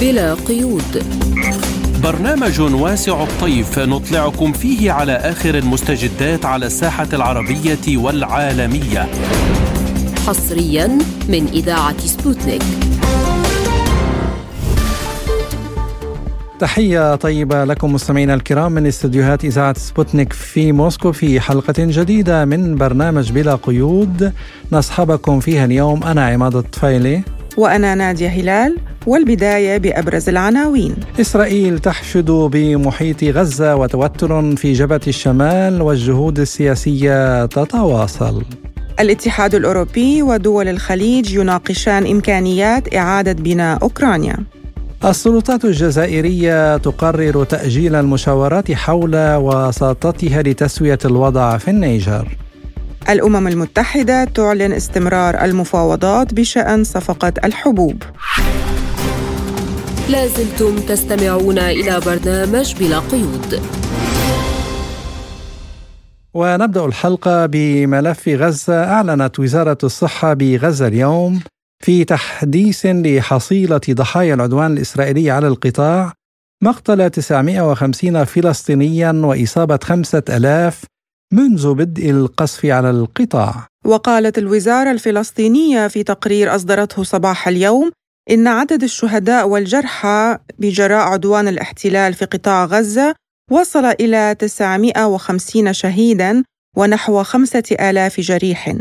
بلا قيود. برنامج واسع الطيف نطلعكم فيه على آخر المستجدات على الساحة العربية والعالمية. حصريا من إذاعة سبوتنيك. تحية طيبة لكم مستمعينا الكرام من استديوهات إذاعة سبوتنيك في موسكو في حلقة جديدة من برنامج بلا قيود. نصحبكم فيها اليوم أنا عماد الطفيلي. وأنا نادية هلال والبداية بأبرز العناوين. إسرائيل تحشد بمحيط غزة وتوتر في جبهة الشمال والجهود السياسية تتواصل. الاتحاد الأوروبي ودول الخليج يناقشان إمكانيات إعادة بناء أوكرانيا. السلطات الجزائرية تقرر تأجيل المشاورات حول وساطتها لتسوية الوضع في النيجر. الأمم المتحدة تعلن استمرار المفاوضات بشأن صفقة الحبوب. لازلتم تستمعون إلى برنامج بلا قيود. ونبدأ الحلقة بملف غزة. أعلنت وزارة الصحة بغزة اليوم في تحديث لحصيلة ضحايا العدوان الإسرائيلي على القطاع مقتل 950 فلسطينيا وإصابة 5000 منذ بدء القصف على القطاع. وقالت الوزارة الفلسطينية في تقرير أصدرته صباح اليوم إن عدد الشهداء والجرحى بجراء عدوان الاحتلال في قطاع غزة وصل إلى 950 شهيداً ونحو خمسة آلاف جريح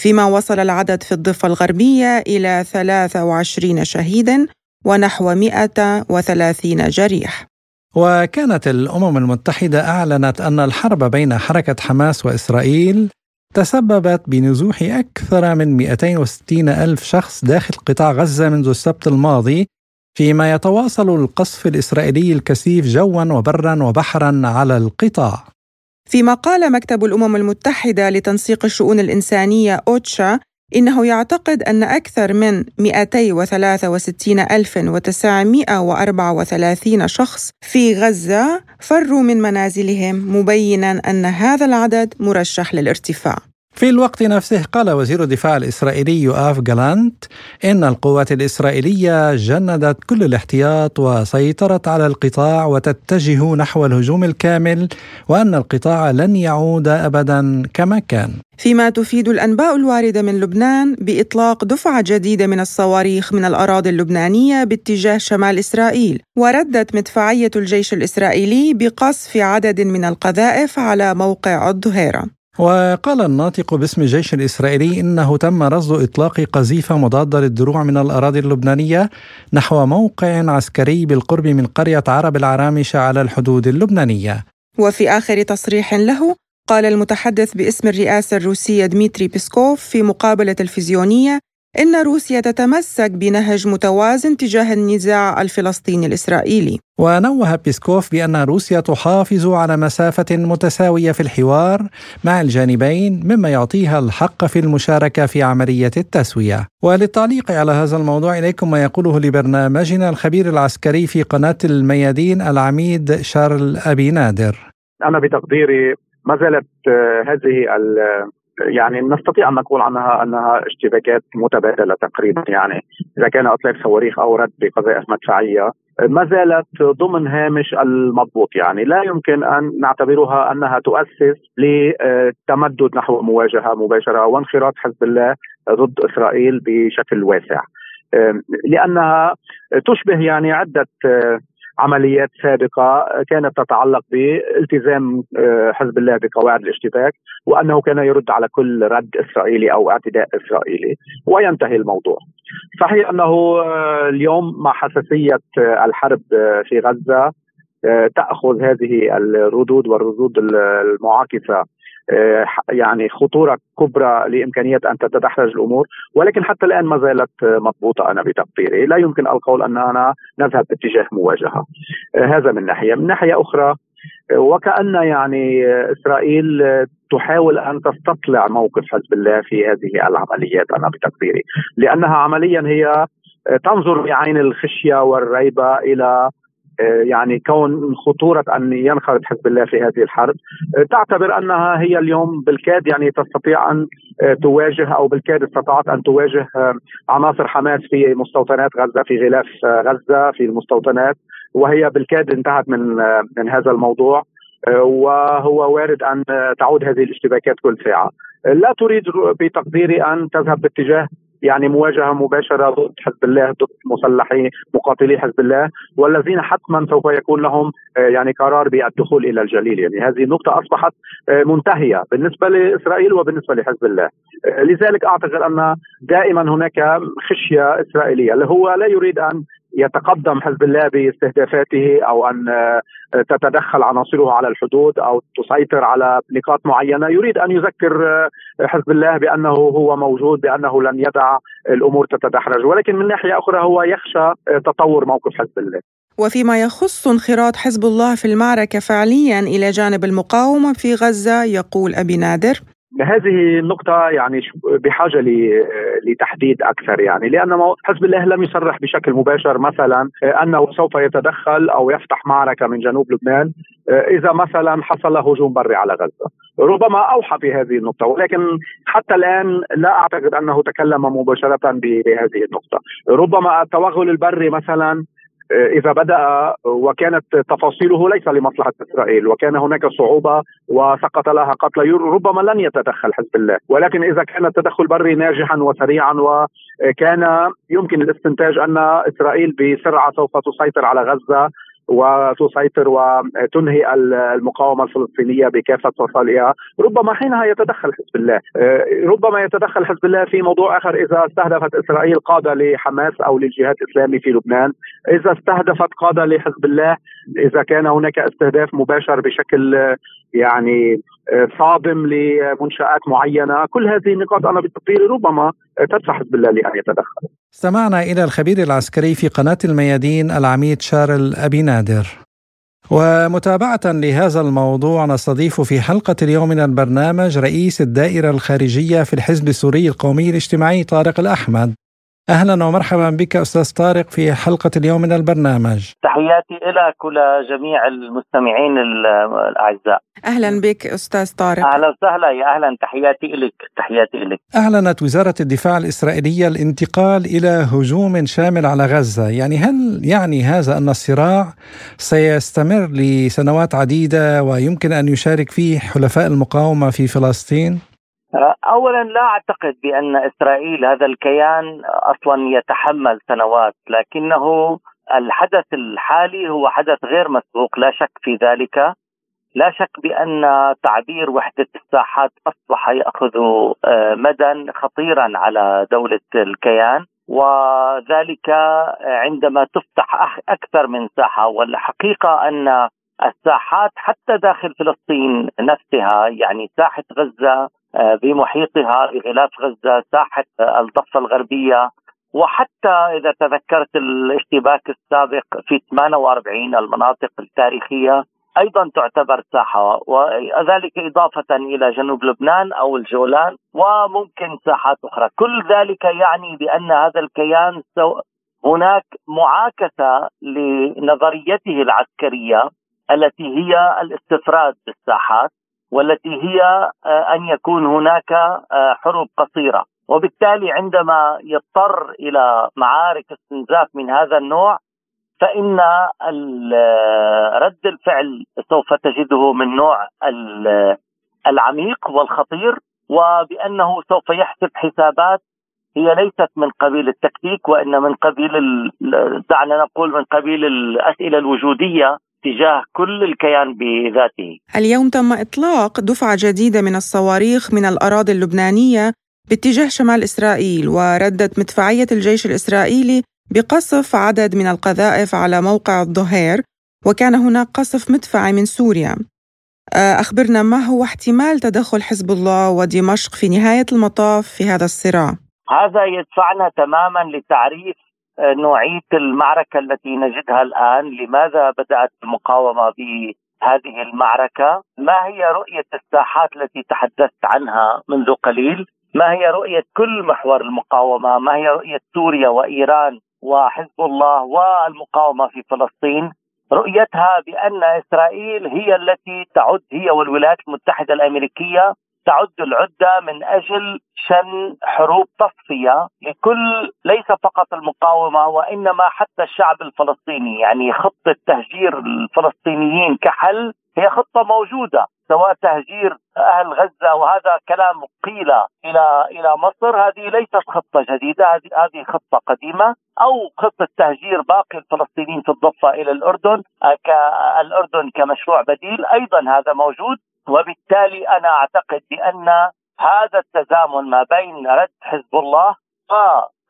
فيما وصل العدد في الضفة الغربية إلى 23 شهيداً ونحو 130 جريح. وكانت الأمم المتحدة أعلنت أن الحرب بين حركة حماس وإسرائيل تسببت بنزوح أكثر من 260 ألف شخص داخل قطاع غزة منذ السبت الماضي فيما يتواصل القصف الإسرائيلي الكثيف جوا وبرا وبحرا على القطاع. فيما قال مكتب الأمم المتحدة لتنسيق الشؤون الإنسانية أوتشا إنه يعتقد أن أكثر من 263,934 شخص في غزة فروا من منازلهم مبينا أن هذا العدد مرشح للارتفاع. في الوقت نفسه قال وزير الدفاع الإسرائيلي يؤاف جالانت إن القوات الإسرائيلية جندت كل الاحتياط وسيطرت على القطاع وتتجه نحو الهجوم الكامل وأن القطاع لن يعود أبدا كما كان. فيما تفيد الأنباء الواردة من لبنان بإطلاق دفعة جديدة من الصواريخ من الأراضي اللبنانية باتجاه شمال إسرائيل وردت مدفعية الجيش الإسرائيلي بقصف عدد من القذائف على موقع الظهيرة. وقال الناطق باسم الجيش الإسرائيلي إنه تم رصد إطلاق قذيفة مضادة للدروع من الأراضي اللبنانية نحو موقع عسكري بالقرب من قرية عرب العرامشة على الحدود اللبنانية. وفي آخر تصريح له قال المتحدث باسم الرئاسة الروسية دميتري بيسكوف في مقابلة تلفزيونية إن روسيا تتمسك بنهج متوازن تجاه النزاع الفلسطيني الإسرائيلي. ونوه بيسكوف بأن روسيا تحافظ على مسافة متساوية في الحوار مع الجانبين مما يعطيها الحق في المشاركة في عملية التسوية. وللتعليق على هذا الموضوع إليكم ما يقوله لبرنامجنا الخبير العسكري في قناة الميادين العميد شارل أبي نادر. أنا بتقديري ما زالت هذه يعني نستطيع أن نقول عنها أنها اشتباكات متبادلة تقريبا يعني. إذا كان أطلاق صواريخ أو رد بقذائف مدفعيه ما زالت ضمن هامش المضبوط يعني. لا يمكن أن نعتبرها أنها تؤسس لتمدد نحو مواجهة مباشرة وانخراط حزب الله ضد إسرائيل بشكل واسع. لأنها تشبه يعني عدة عمليات سابقة كانت تتعلق بالتزام آه، حزب الله بقواعد الاشتباك وأنه كان يرد على كل رد إسرائيلي أو اعتداء إسرائيلي وينتهي الموضوع. صحيح أنه آه، اليوم مع حساسية آه، الحرب في غزة تأخذ هذه الردود والردود المعاكسة يعني خطورة كبرى لإمكانية أن تتدحرج الأمور ولكن حتى الآن ما زالت مضبوطة أنا بتقديري. لا يمكن القول اننا نذهب باتجاه مواجهة. آه، هذا من ناحية. من ناحية أخرى آه، وكأن يعني إسرائيل تحاول أن تستطلع موقف حزب الله في هذه العمليات أنا بتقديري لأنها عمليا هي تنظر بعين الخشية والريبة إلى يعني كون خطورة أن ينخرط حزب الله في هذه الحرب. تعتبر أنها هي اليوم بالكاد يعني تستطيع أن تواجه أو بالكاد استطاعت أن تواجه عناصر حماس في مستوطنات غزة في غلاف غزة في المستوطنات وهي بالكاد انتهت من من هذا الموضوع وهو وارد أن تعود هذه الاشتباكات كل ساعة. لا تريد بتقديري أن تذهب باتجاه يعني مواجهة مباشرة ضد حزب الله ضد مسلحي مقاتلي حزب الله والذين حتما سوف يكون لهم آه، يعني قرار بالدخول إلى الجليل. يعني هذه النقطة أصبحت آه، منتهية بالنسبة لإسرائيل وبالنسبة لحزب الله. آه، لذلك أعتقد أن دائما هناك خشية إسرائيلية اللي هو لا يريد أن يتقدم حزب الله باستهدافاته أو أن آه، تتدخل عناصره على الحدود أو تسيطر على نقاط معينة. يريد أن يذكر آه، حزب الله بأنه هو موجود بأنه لن يدع الأمور تتدحرج. ولكن من ناحية أخرى هو يخشى آه، تطور موقف حزب الله. وفيما يخص انخراط حزب الله في المعركة فعليا إلى جانب المقاومة في غزة يقول أبي نادر هذه النقطة يعني بحاجة لتحديد أكثر يعني لأن حزب الله لم يصرح بشكل مباشر مثلا أنه سوف يتدخل أو يفتح معركة من جنوب لبنان إذا مثلا حصل هجوم بري على غزة. ربما أوحى بهذه النقطة ولكن حتى الآن لا أعتقد أنه تكلم مباشرة بهذه النقطة. ربما التوغل البري مثلا آه، إذا بدأ وكانت تفاصيله ليس لمصلحة إسرائيل وكان هناك صعوبة وسقط لها قتلى ربما لن يتدخل حزب الله. ولكن إذا كان التدخل بري ناجحا وسريعا وكان يمكن الاستنتاج أن إسرائيل بسرعة سوف تسيطر على غزة وتسيطر وتنهي المقاومة الفلسطينية بكافة فصائلها، ربما حينها يتدخل حزب الله، آه، ربما يتدخل حزب الله في موضوع آخر. إذا استهدفت إسرائيل قادة لحماس أو للجهاد الاسلامي في لبنان، إذا استهدفت قادة لحزب الله، إذا كان هناك استهداف مباشر بشكل يعني آه، صادم لمنشآت معينة كل هذه النقاط أنا بتقديري ربما تدفع حزب الله لأن يتدخل. استمعنا إلى الخبير العسكري في قناة الميادين العميد شارل أبي نادر. ومتابعة لهذا الموضوع نستضيف في حلقة اليوم من البرنامج رئيس الدائرة الخارجية في الحزب السوري القومي الاجتماعي طارق الأحمد. أهلا ومرحبا بك أستاذ طارق في حلقة اليوم من البرنامج. تحياتي لك ولجميع المستمعين الأعزاء. أهلا بك أستاذ طارق. أهلا وسهلا يا أهلا تحياتي لك تحياتي لك. اعلنت وزارة الدفاع الإسرائيلية الانتقال إلى هجوم شامل على غزة، يعني هل يعني هذا أن الصراع سيستمر لسنوات عديدة ويمكن أن يشارك فيه حلفاء المقاومة في فلسطين؟ اولا لا أعتقد بأن إسرائيل هذا الكيان أصلا يتحمل سنوات لكنه الحدث الحالي هو حدث غير مسبوق لا شك في ذلك. لا شك بأن تعبير وحدة الساحات أصبح يأخذ آه، مدى خطيرا على دولة الكيان وذلك عندما تفتح أكثر من ساحة. والحقيقة أن الساحات حتى داخل فلسطين نفسها يعني ساحة غزة بمحيطها بغلاف غزة ساحة آه، الضفة الغربية. وحتى إذا تذكرت الاشتباك السابق في 48 المناطق التاريخية أيضا تعتبر ساحة وذلك إضافة إلى جنوب لبنان أو الجولان وممكن ساحات أخرى، كل ذلك يعني بأن هذا الكيان سو هناك معاكسة لنظريته العسكرية التي هي الاستفراد بالساحات. والتي هي آه، أن يكون هناك آه، حروب قصيرة. وبالتالي عندما يضطر إلى معارك استنزاف من هذا النوع فإن آه، رد الفعل سوف تجده من نوع العميق والخطير وبأنه سوف يحسب حسابات هي ليست من قبيل التكتيك وان من قبيل دعنا نقول من قبيل الأسئلة الوجودية تجاه كل الكيان بذاته. اليوم تم إطلاق دفعة جديدة من الصواريخ من الأراضي اللبنانية باتجاه شمال إسرائيل وردت مدفعية الجيش الإسرائيلي بقصف عدد من القذائف على موقع الظهير وكان هناك قصف مدفعي من سوريا. آه، أخبرنا ما هو احتمال تدخل حزب الله ودمشق في نهاية المطاف في هذا الصراع؟ هذا يدفعنا تماما لتعريف نوعيه المعركة التي نجدها الآن، لماذا بدأت المقاومة بهذه المعركة؟ ما هي رؤية الساحات التي تحدثت عنها منذ قليل؟ ما هي رؤية كل محور المقاومة؟ ما هي رؤية سوريا وإيران وحزب الله والمقاومة في فلسطين؟ رؤيتها بأن إسرائيل هي التي تعد هي والولايات المتحدة الأمريكية تعد العدة من أجل شن حروب تصفية لكل ليس فقط المقاومة وإنما حتى الشعب الفلسطيني، يعني خطة تهجير الفلسطينيين كحل هي خطة موجودة سواء تهجير أهل غزة وهذا كلام قيل إلى إلى مصر. هذه ليست خطة جديدة هذه هذه خطة قديمة. أو خطة تهجير باقي الفلسطينيين في الضفة إلى الأردن كالاردن كمشروع بديل. أيضا هذا موجود. وبالتالي أنا أعتقد بأن هذا التزامن ما بين رد حزب الله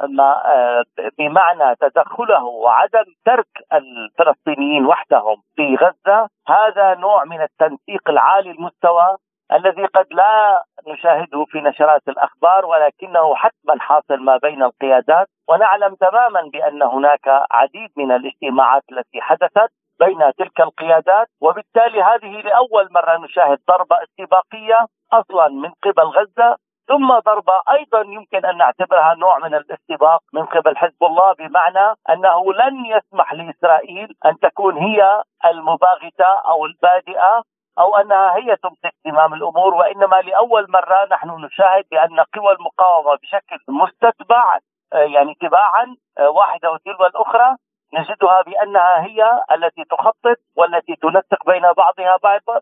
ما آه، بمعنى تدخله وعدم ترك الفلسطينيين وحدهم في غزة هذا نوع من التنسيق العالي المستوى الذي قد لا نشاهده في نشرات الأخبار ولكنه حتما حاصل ما بين القيادات ونعلم تماما بأن هناك عديد من الاجتماعات التي حدثت بين تلك القيادات وبالتالي هذه لأول مرة نشاهد ضربة استباقيه أصلا من قبل غزة ثم ضربة أيضا يمكن أن نعتبرها نوع من الاستباق من قبل حزب الله بمعنى أنه لن يسمح لإسرائيل أن تكون هي المباغتة أو البادئة أو أنها هي تمسك زمام الأمور وإنما لأول مرة نحن نشاهد بأن قوى المقاومة بشكل مستتبع يعني تباعا واحدة وتلو الأخرى نجدها بأنها هي التي تخطط والتي تنسق بين بعضها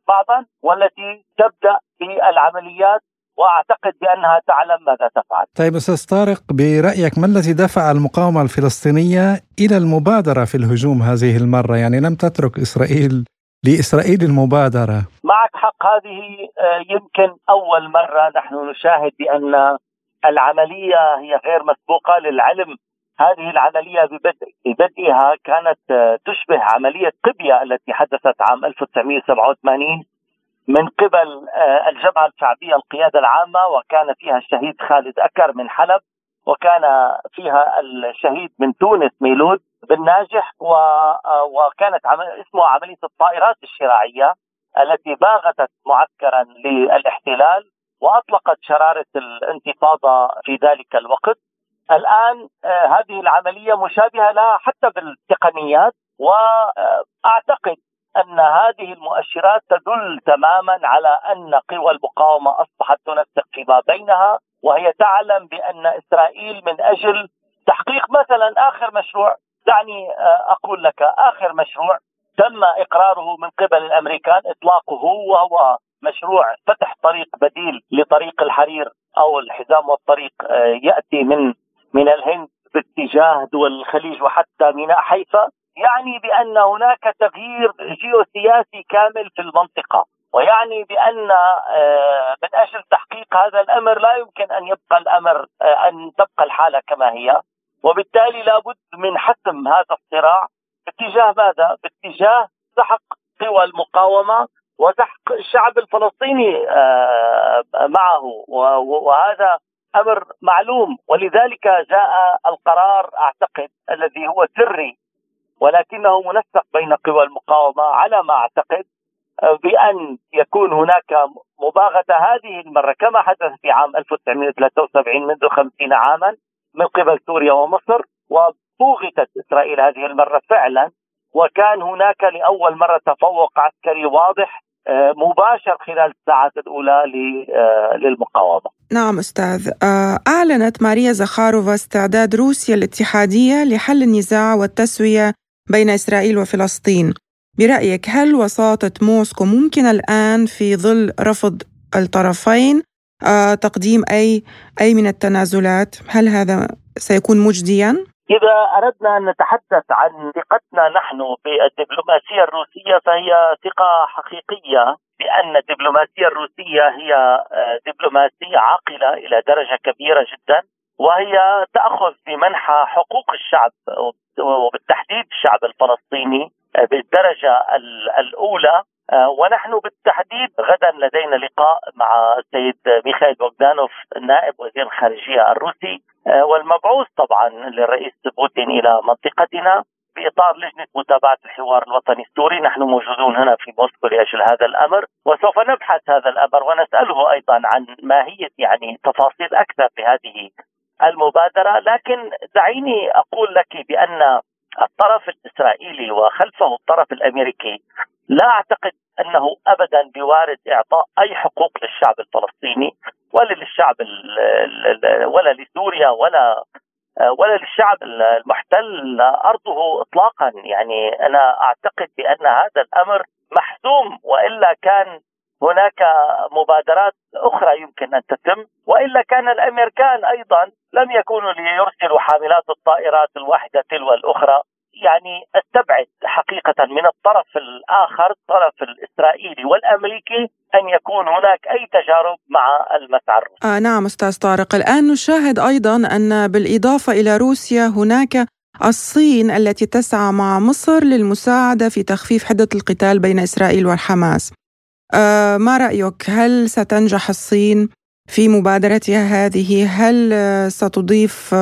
بعضا والتي تبدأ بالعمليات وأعتقد بأنها تعلم ماذا تفعل. طيب أستاذ طارق برأيك ما الذي دفع المقاومة الفلسطينية إلى المبادرة في الهجوم هذه المرة؟ يعني لم تترك إسرائيل لإسرائيل المبادرة. معك حق هذه آه، يمكن أول مرة نحن نشاهد بأن العملية هي غير مسبوقة للعلم هذه العملية ببدء ببدئها كانت آه، تشبه عملية قبية التي حدثت عام 1987 من قبل آه، الجبهة الشعبية القيادة العامة وكان فيها الشهيد خالد أكر من حلب وكان فيها الشهيد من تونس ميلود بن ناجح آه، وكانت اسمها عملية الطائرات الشراعية التي باغتت معسكرا للاحتلال وأطلقت شرارة الانتفاضة في ذلك الوقت. الآن آه، هذه العملية مشابهة لها حتى بالتقنيات وأعتقد أن هذه المؤشرات تدل تماما على أن قوى المقاومة أصبحت تنسق فيما بينها وهي تعلم بأن إسرائيل من أجل تحقيق مثلا آخر مشروع دعني آه، أقول لك آخر مشروع تم إقراره من قبل الأمريكان إطلاقه وهو مشروع فتح طريق بديل لطريق الحرير أو الحزام والطريق آه، يأتي من من الهند باتجاه دول الخليج وحتى ميناء حيفا يعني بأن هناك تغيير جيوسياسي كامل في المنطقة. ويعني بأن آه، من أجل تحقيق هذا الأمر لا يمكن أن يبقى الأمر آه، أن تبقى الحالة كما هي. وبالتالي لابد من حسم هذا الصراع باتجاه ماذا؟ باتجاه سحق قوى المقاومة وسحق الشعب الفلسطيني آه، معه. وهذا أمر معلوم ولذلك جاء القرار أعتقد الذي هو سري ولكنه منسق بين قوى المقاومة على ما أعتقد آه، بأن يكون هناك مباغتة هذه المرة كما حدث في عام 1973 منذ 50 عاما من قبل سوريا ومصر وبوغتت إسرائيل هذه المرة فعلا وكان هناك لأول مرة تفوق عسكري واضح مباشر خلال الساعات الأولى آه، للمقاومة. نعم أستاذ، أعلنت ماريا زخاروفا استعداد روسيا الاتحادية لحل النزاع والتسوية بين إسرائيل وفلسطين برأيك هل وساطة موسكو ممكن الآن في ظل رفض الطرفين آه تقديم أي أي من التنازلات هل هذا سيكون مجديا؟ إذا أردنا أن نتحدث عن ثقتنا نحن بالدبلوماسية الروسية فهي ثقة حقيقية بأن الدبلوماسية الروسية هي آه، دبلوماسية عاقلة إلى درجة كبيرة جدا وهي تأخذ بمنحى حقوق الشعب وبالتحديد الشعب الفلسطيني آه، بالدرجة الأولى ونحن بالتحديد غدا لدينا لقاء مع السيد ميخائيل بوغدانوف نائب وزير الخارجية الروسي. آه، والمبعوث طبعا للرئيس بوتين إلى منطقتنا بإطار لجنة متابعة الحوار الوطني السوري، نحن موجودون هنا في موسكو لأجل هذا الأمر، وسوف نبحث هذا الأمر ونسأله أيضا عن ماهية يعني تفاصيل أكثر بهذه المبادرة. لكن دعيني أقول لك بأن الطرف الإسرائيلي وخلفه الطرف الأمريكي لا أعتقد أنه ابدا بوارد إعطاء أي حقوق للشعب الفلسطيني ولا للشعب ولا لسوريا ولا ولا للشعب المحتل. أرضه اطلاقا. يعني أنا أعتقد بأن هذا الأمر محسوم وإلا كان هناك مبادرات أخرى يمكن أن تتم وإلا كان الأمريكان أيضا لم يكونوا ليرسلوا حاملات الطائرات الواحدة تلو الأخرى يعني أستبعد حقيقة من الطرف الآخر الطرف الإسرائيلي والأمريكي أن يكون هناك أي تجارب مع المسعى الروسي. آه نعم أستاذ طارق، الآن نشاهد أيضا أن بالإضافة إلى روسيا هناك الصين التي تسعى مع مصر للمساعدة في تخفيف حدة القتال بين إسرائيل والحماس. آه ما رأيك؟ هل ستنجح الصين في مبادرتها هذه؟ هل ستضيف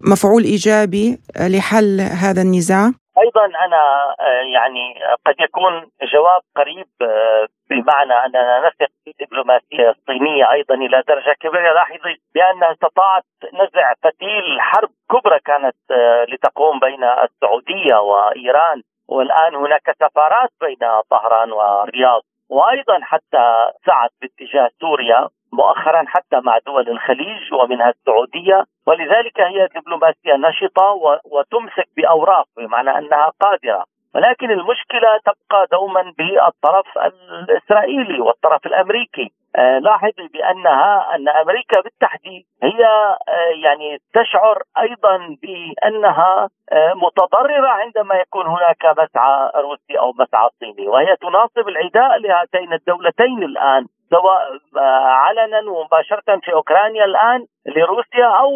مفعول إيجابي لحل هذا النزاع؟ أيضا أنا آه، يعني قد يكون جواب قريب آه، بمعنى أننا نثق في الدبلوماسية الصينية أيضا إلى درجة كبيرة لاحظي بانها استطاعت نزع فتيل حرب كبرى كانت آه، لتقوم بين السعودية وإيران والآن هناك سفارات بين طهران والرياض وأيضا حتى سعت باتجاه سوريا مؤخرا حتى مع دول الخليج ومنها السعودية ولذلك هي دبلوماسية نشطة وتمسك بأوراق بمعنى أنها قادرة. ولكن المشكلة تبقى دوما بالطرف الإسرائيلي والطرف الأمريكي. آه لاحظي بأنها أن أمريكا بالتحديد هي آه يعني تشعر أيضا بأنها آه متضررة عندما يكون هناك مسعى روسي أو مسعى صيني وهي تناصب العداء لهاتين الدولتين الآن سواء علنا ومباشره في أوكرانيا الآن لروسيا أو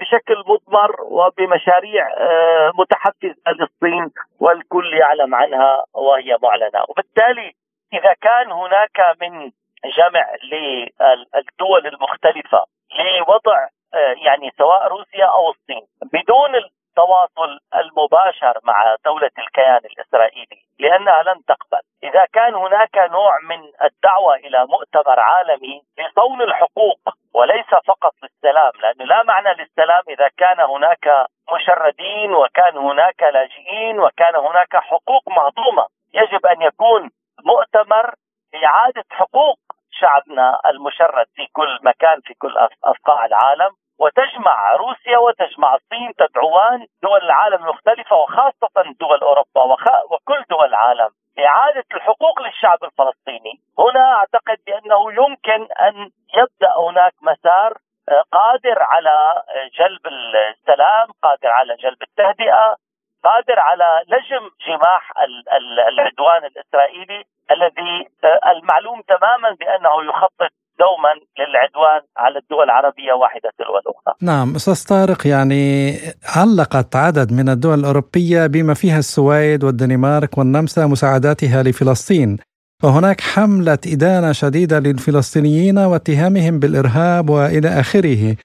بشكل مضمر وبمشاريع متحفزه للصين والكل يعلم عنها وهي معلنة. وبالتالي إذا كان هناك من جمع للدول المختلفة لوضع يعني سواء روسيا أو الصين بدون التواصل المباشر مع دولة الكيان الإسرائيلي لأنها لن تقبل. إذا كان هناك نوع من الدعوة إلى مؤتمر عالمي لصون الحقوق وليس فقط للسلام لأنه لا معنى للسلام إذا كان هناك مشردين وكان هناك لاجئين وكان هناك حقوق مهضومة يجب أن يكون مؤتمر لإعادة حقوق شعبنا المشرد في كل مكان في كل افقاع العالم وتجمع روسيا وتجمع الصين تدعوان دول العالم المختلفة وخاصة دول أوروبا وكل دول العالم. إعادة الحقوق للشعب الفلسطيني. هنا أعتقد بأنه يمكن أن يبدأ هناك مسار آه، قادر على آه، جلب السلام قادر على جلب التهدئة. قادر على لجم جماح العدوان الإسرائيلي الذي آه، المعلوم تماما بأنه يخطط دوما للعدوان على الدول العربية واحدة تلو الأخرى. نعم أستاذ طارق يعني علقت عدد من الدول الأوروبية بما فيها السويد والدنمارك والنمسا مساعداتها لفلسطين. وهناك حملة إدانة شديدة للفلسطينيين واتهامهم بالإرهاب وإلى آخره.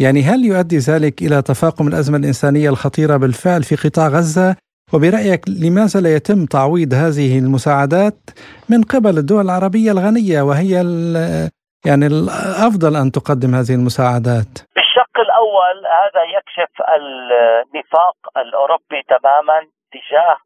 يعني هل يؤدي ذلك إلى تفاقم الأزمة الإنسانية الخطيرة بالفعل في قطاع غزة؟ وبرأيك لماذا لا يتم تعويض هذه المساعدات من قبل الدول العربية الغنية وهي يعني الأفضل أن تقدم هذه المساعدات بالشق الأول هذا يكشف النفاق الأوروبي تماما تجاه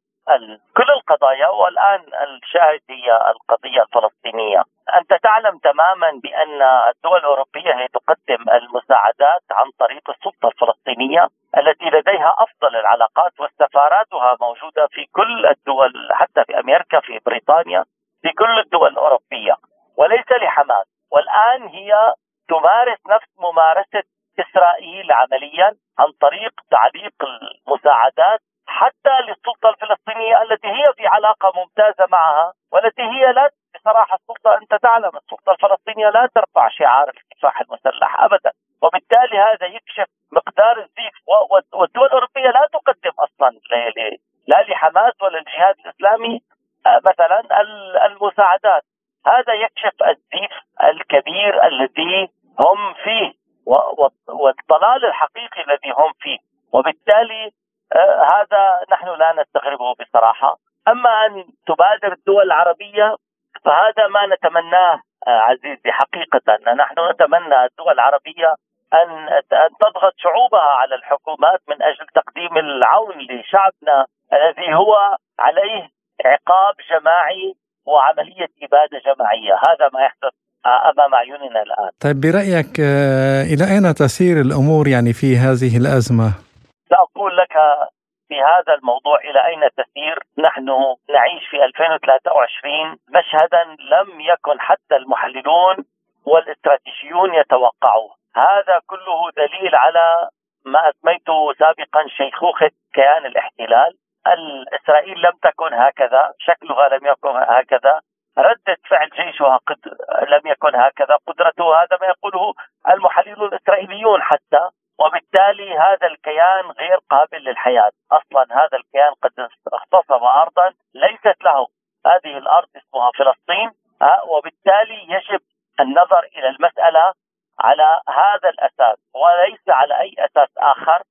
كل القضايا والآن الشاهد هي القضية الفلسطينية. أنت تعلم تماما بأن الدول الأوروبية هي تقدم المساعدات عن طريق السلطة الفلسطينية التي لديها أفضل العلاقات وسفاراتها موجودة في كل الدول حتى في أمريكا في بريطانيا في كل الدول الأوروبية وليس لحماس. والآن هي تمارس نفس ممارسة إسرائيل عمليا عن طريق تعليق المساعدات حتى للسلطة الفلسطينية التي هي في علاقة ممتازة معها والتي هي لا بصراحة السلطة أنت تعلم السلطة الفلسطينية لا ترفع شعار الكفاح المسلح ابدا. وبالتالي هذا يكشف مقدار الزيف. والدول الأوروبية لا تقدم أصلا لا لحماس ولا للجهاد الإسلامي آه، مثلا المساعدات. هذا يكشف الزيف الكبير الذي هم فيه والضلال الحقيقي الذي هم فيه. وبالتالي آه هذا نحن لا نستغربه بصراحة. أما أن تبادر الدول العربية فهذا ما نتمناه آه عزيزي حقيقة نحن نتمنى الدول العربية أن أن تضغط شعوبها على الحكومات من أجل تقديم العون لشعبنا الذي هو عليه عقاب جماعي وعملية إبادة جماعية، هذا ما يحدث أمام اعيننا الآن. طيب برأيك آه، إلى أين تسير الأمور يعني في هذه الأزمة؟ سأقول لك في هذا الموضوع إلى أين تسير؟ نحن نعيش في 2023 مشهدا لم يكن حتى المحللون والإستراتيجيون يتوقعوه، هذا كله دليل على ما أسميته سابقا شيخوخة كيان الاحتلال، اسرائيل لم تكن هكذا، شكلها لم يكن هكذا، ردة فعل جيشها قد لم يكن هكذا. قدرته هذا ما يقوله المحللون الإسرائيليون حتى. هذا الكيان غير قابل للحياة. أصلا هذا الكيان قد اغتصب أرضا ليست له. هذه الأرض اسمها فلسطين وبالتالي يجب النظر إلى المسألة على هذا الأساس وليس على أي أساس آخر.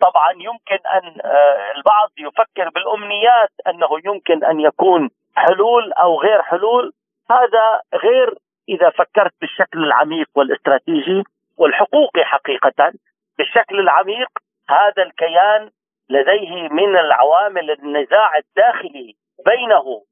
طبعا يمكن أن البعض يفكر بالأمنيات أنه يمكن أن يكون حلول أو غير حلول هذا غير اذا فكرت بالشكل العميق والاستراتيجي والحقوقي حقيقه بالشكل العميق هذا الكيان لديه من العوامل النزاع الداخلي بينه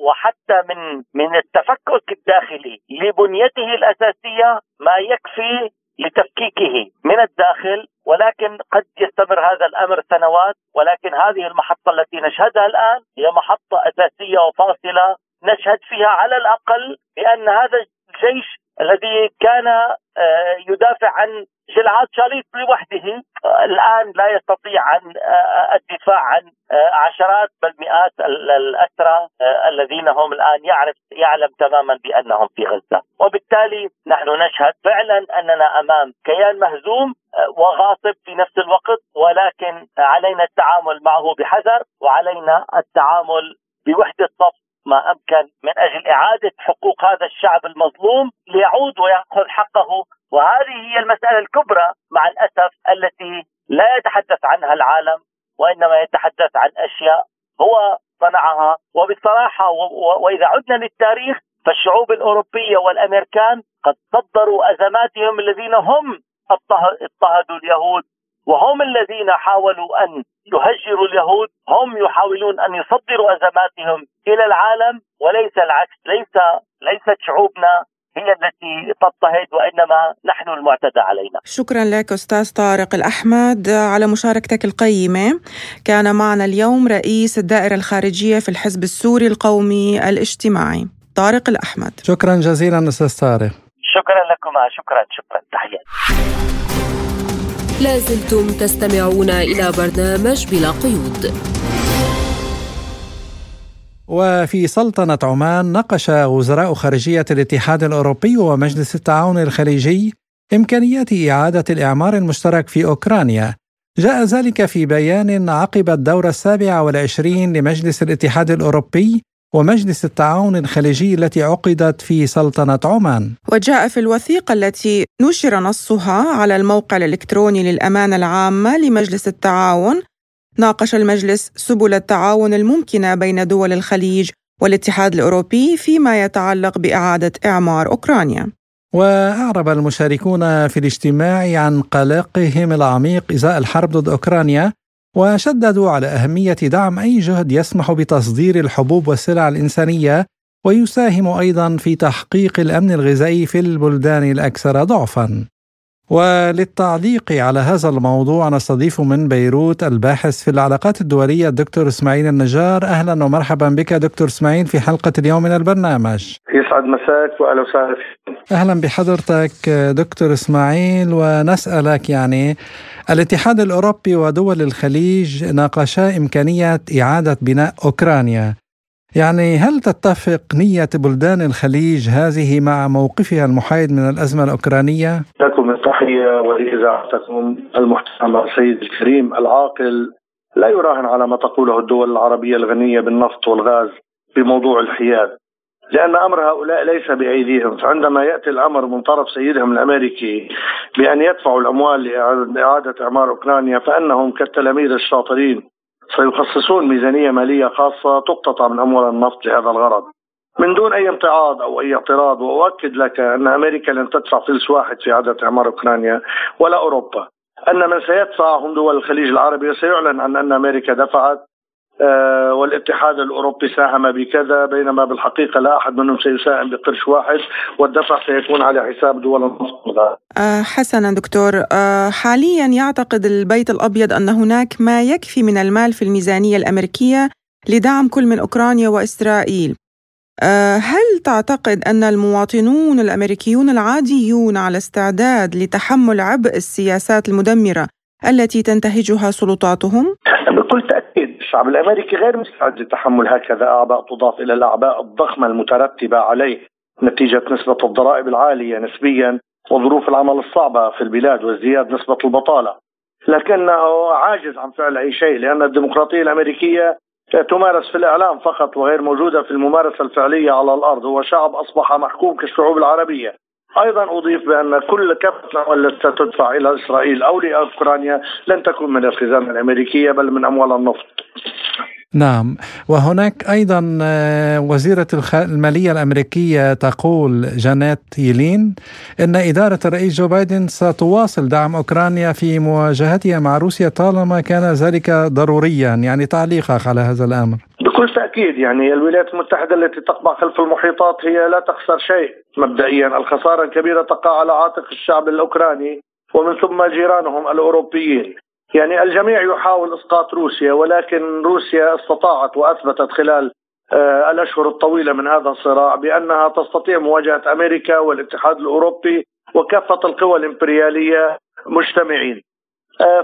وحتى من من التفكك الداخلي لبنيته الأساسية ما يكفي لتفكيكه من الداخل ولكن قد يستمر هذا الأمر سنوات ولكن هذه المحطة التي نشهدها الآن هي محطة أساسية وفاصلة نشهد فيها على الأقل بأن هذا الجيش الذي كان آه، يدافع عن جلعاد شاليط لوحده الآن لا يستطيع عن آه، الدفاع عن آه، عشرات بل مئات الأسرى الذين هم الآن يعرف يعلم تماما بأنهم في غزة، وبالتالي نحن نشهد فعلا أننا أمام كيان مهزوم وغاصب في نفس الوقت ولكن علينا التعامل معه بحذر وعلينا التعامل بوحدة صف ما أمكن من أجل إعادة حقوق هذا الشعب المظلوم ليعود ويأخذ حقه. وهذه هي المسألة الكبرى مع الأسف التي لا يتحدث عنها العالم وإنما يتحدث عن أشياء هو صنعها. وبصراحة وإذا عدنا للتاريخ فالشعوب الأوروبية والأمريكان قد صدروا أزماتهم الذين هم اضطهدوا اليهود وهم الذين حاولوا أن يهجروا اليهود هم يحاولون أن يصدروا أزماتهم إلى العالم وليس العكس ليس ليست شعوبنا هي التي تضطهد وإنما نحن المعتدى علينا. شكرا لك أستاذ طارق الأحمد على مشاركتك القيمة. كان معنا اليوم رئيس الدائرة الخارجية في الحزب السوري القومي الاجتماعي طارق الأحمد. شكرا جزيلا أستاذ طارق. شكرا لكما شكرا شكرا تحياتي. لازلتم تستمعون إلى برنامج بلا قيود. وفي سلطنة عمان ناقش وزراء خارجية الاتحاد الأوروبي ومجلس التعاون الخليجي إمكانيات إعادة الإعمار المشترك في أوكرانيا. جاء ذلك في بيان عقب الدورة السابعة والعشرين لمجلس الاتحاد الأوروبي ومجلس التعاون الخليجي التي عقدت في سلطنة عمان. وجاء في الوثيقة التي نشر نصها على الموقع الإلكتروني للأمانة العامة لمجلس التعاون ناقش المجلس سبل التعاون الممكنة بين دول الخليج والاتحاد الأوروبي فيما يتعلق بإعادة إعمار أوكرانيا. وأعرب المشاركون في الاجتماع عن قلقهم العميق إزاء الحرب ضد أوكرانيا وشددوا على أهمية دعم أي جهد يسمح بتصدير الحبوب والسلع الإنسانية ويساهم أيضا في تحقيق الأمن الغذائي في البلدان الأكثر ضعفا. وللتعليق على هذا الموضوع نستضيف من بيروت الباحث في العلاقات الدولية الدكتور إسماعيل النجار. أهلا ومرحبا بك دكتور إسماعيل في حلقة اليوم من البرنامج. يسعد مساك وأهلا وسهلا أهلا بحضرتك دكتور إسماعيل ونسألك يعني الاتحاد الأوروبي ودول الخليج ناقشا إمكانية إعادة بناء أوكرانيا. يعني هل تتفق نية بلدان الخليج هذه مع موقفها المحايد من الأزمة الأوكرانية؟ لكم التحية ولإذاعتكم المحترمة السيد الكريم العاقل لا يراهن على ما تقوله الدول العربية الغنية بالنفط والغاز بموضوع الحياد لأن أمر هؤلاء ليس بأيديهم. فعندما يأتي الأمر من طرف سيدهم الأمريكي بأن يدفعوا الأموال لإعادة إعمار أوكرانيا فإنهم كالتلاميذ الشاطرين. سيخصصون ميزانية مالية خاصة تقتطع من أموال النفط لهذا الغرض. من دون أي امتعاض أو أي اعتراض وأؤكد لك أن أمريكا لن تدفع فلس واحد في اعاده إعمار أوكرانيا ولا أوروبا. أن من سيدفع هم دول الخليج العربي وسيعلن عن أن أمريكا دفعت والاتحاد الأوروبي ساهم بكذا بينما بالحقيقة لا أحد منهم سيساهم بقرش واحد والدفع سيكون على حساب دول النفط آه، حسنا دكتور. آه، حاليا يعتقد البيت الأبيض أن هناك ما يكفي من المال في الميزانية الأمريكية لدعم كل من أوكرانيا وإسرائيل. هل تعتقد أن المواطنون الأمريكيون العاديون على استعداد لتحمل عبء السياسات المدمرة التي تنتهجها سلطاتهم؟ بكل تأكيد الشعب الأمريكي غير مستعد لتحمل هكذا اعباء تضاف إلى الأعباء الضخمة المترتبة عليه نتيجة نسبة الضرائب العالية نسبيا وظروف العمل الصعبة في البلاد وازدياد نسبة البطالة. لكنه عاجز عن فعل أي شيء لأن الديمقراطية الأمريكية تمارس في الإعلام فقط وغير موجودة في الممارسة الفعلية على الأرض هو شعب أصبح محكوم كالشعوب العربية أيضا أضيف بأن كل الاموال التي ستدفع إلى إسرائيل أو لأوكرانيا لن تكون من الخزانة الأمريكية بل من أموال النفط. نعم وهناك أيضا آه، وزيرة المالية الأمريكية تقول جانيت يلين إن إدارة الرئيس جو بايدن ستواصل دعم أوكرانيا في مواجهتها مع روسيا طالما كان ذلك ضروريا يعني تعليقك على هذا الأمر بكل تأكيد يعني الولايات المتحدة التي تقبع خلف المحيطات هي لا تخسر شيء. مبدئيا الخسارة الكبيرة تقع على عاتق الشعب الأوكراني ومن ثم جيرانهم الأوروبيين. يعني الجميع يحاول إسقاط روسيا ولكن روسيا استطاعت وأثبتت خلال آه، الأشهر الطويلة من هذا الصراع بأنها تستطيع مواجهة أمريكا والاتحاد الأوروبي وكافة القوى الإمبريالية مجتمعين.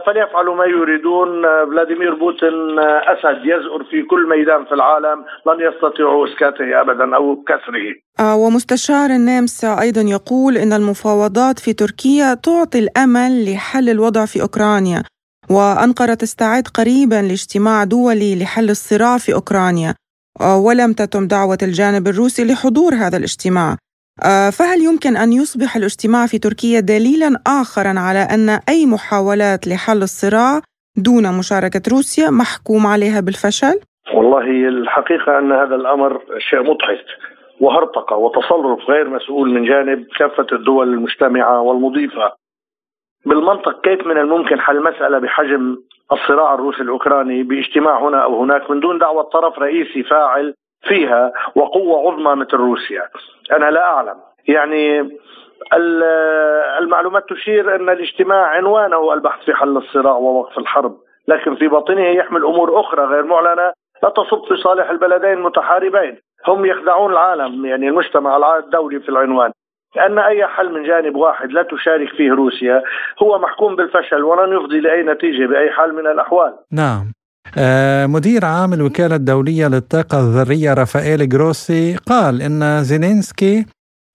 فليفعلوا ما يريدون. آه، فلاديمير بوتين أسد يزؤر في كل ميدان في العالم لن يستطيعوا إسكاته ابدا أو كسره. ومستشار النمسا أيضا يقول إن المفاوضات في تركيا تعطي الأمل لحل الوضع في أوكرانيا وأنقرة تستعد قريبا لاجتماع دولي لحل الصراع في أوكرانيا. آه، ولم تتم دعوة الجانب الروسي لحضور هذا الاجتماع. آه، فهل يمكن أن يصبح الاجتماع في تركيا دليلا آخرا على أن أي محاولات لحل الصراع دون مشاركة روسيا محكوم عليها بالفشل؟ والله الحقيقة أن هذا الأمر شيء مضحك وهرطقة وتصرف غير مسؤول من جانب كافة الدول المجتمعة والمضيفة بالمنطق كيف من الممكن حل مسألة بحجم الصراع الروسي الأوكراني باجتماع هنا أو هناك من دون دعوة طرف رئيسي فاعل فيها وقوة عظمى مثل روسيا أنا لا أعلم. يعني المعلومات تشير أن الاجتماع عنوانه البحث في حل الصراع ووقف الحرب لكن في باطنه يحمل أمور أخرى غير معلنة لا تصب في صالح البلدين المتحاربين هم يخدعون العالم يعني المجتمع الدولي في العنوان. لأن أي حل من جانب واحد لا تشارك فيه روسيا هو محكوم بالفشل ولن يفضي لأي نتيجة بأي حال من الأحوال. نعم. مدير عام الوكالة الدولية للطاقة الذرية رافائيل جروسي قال إن زيلينسكي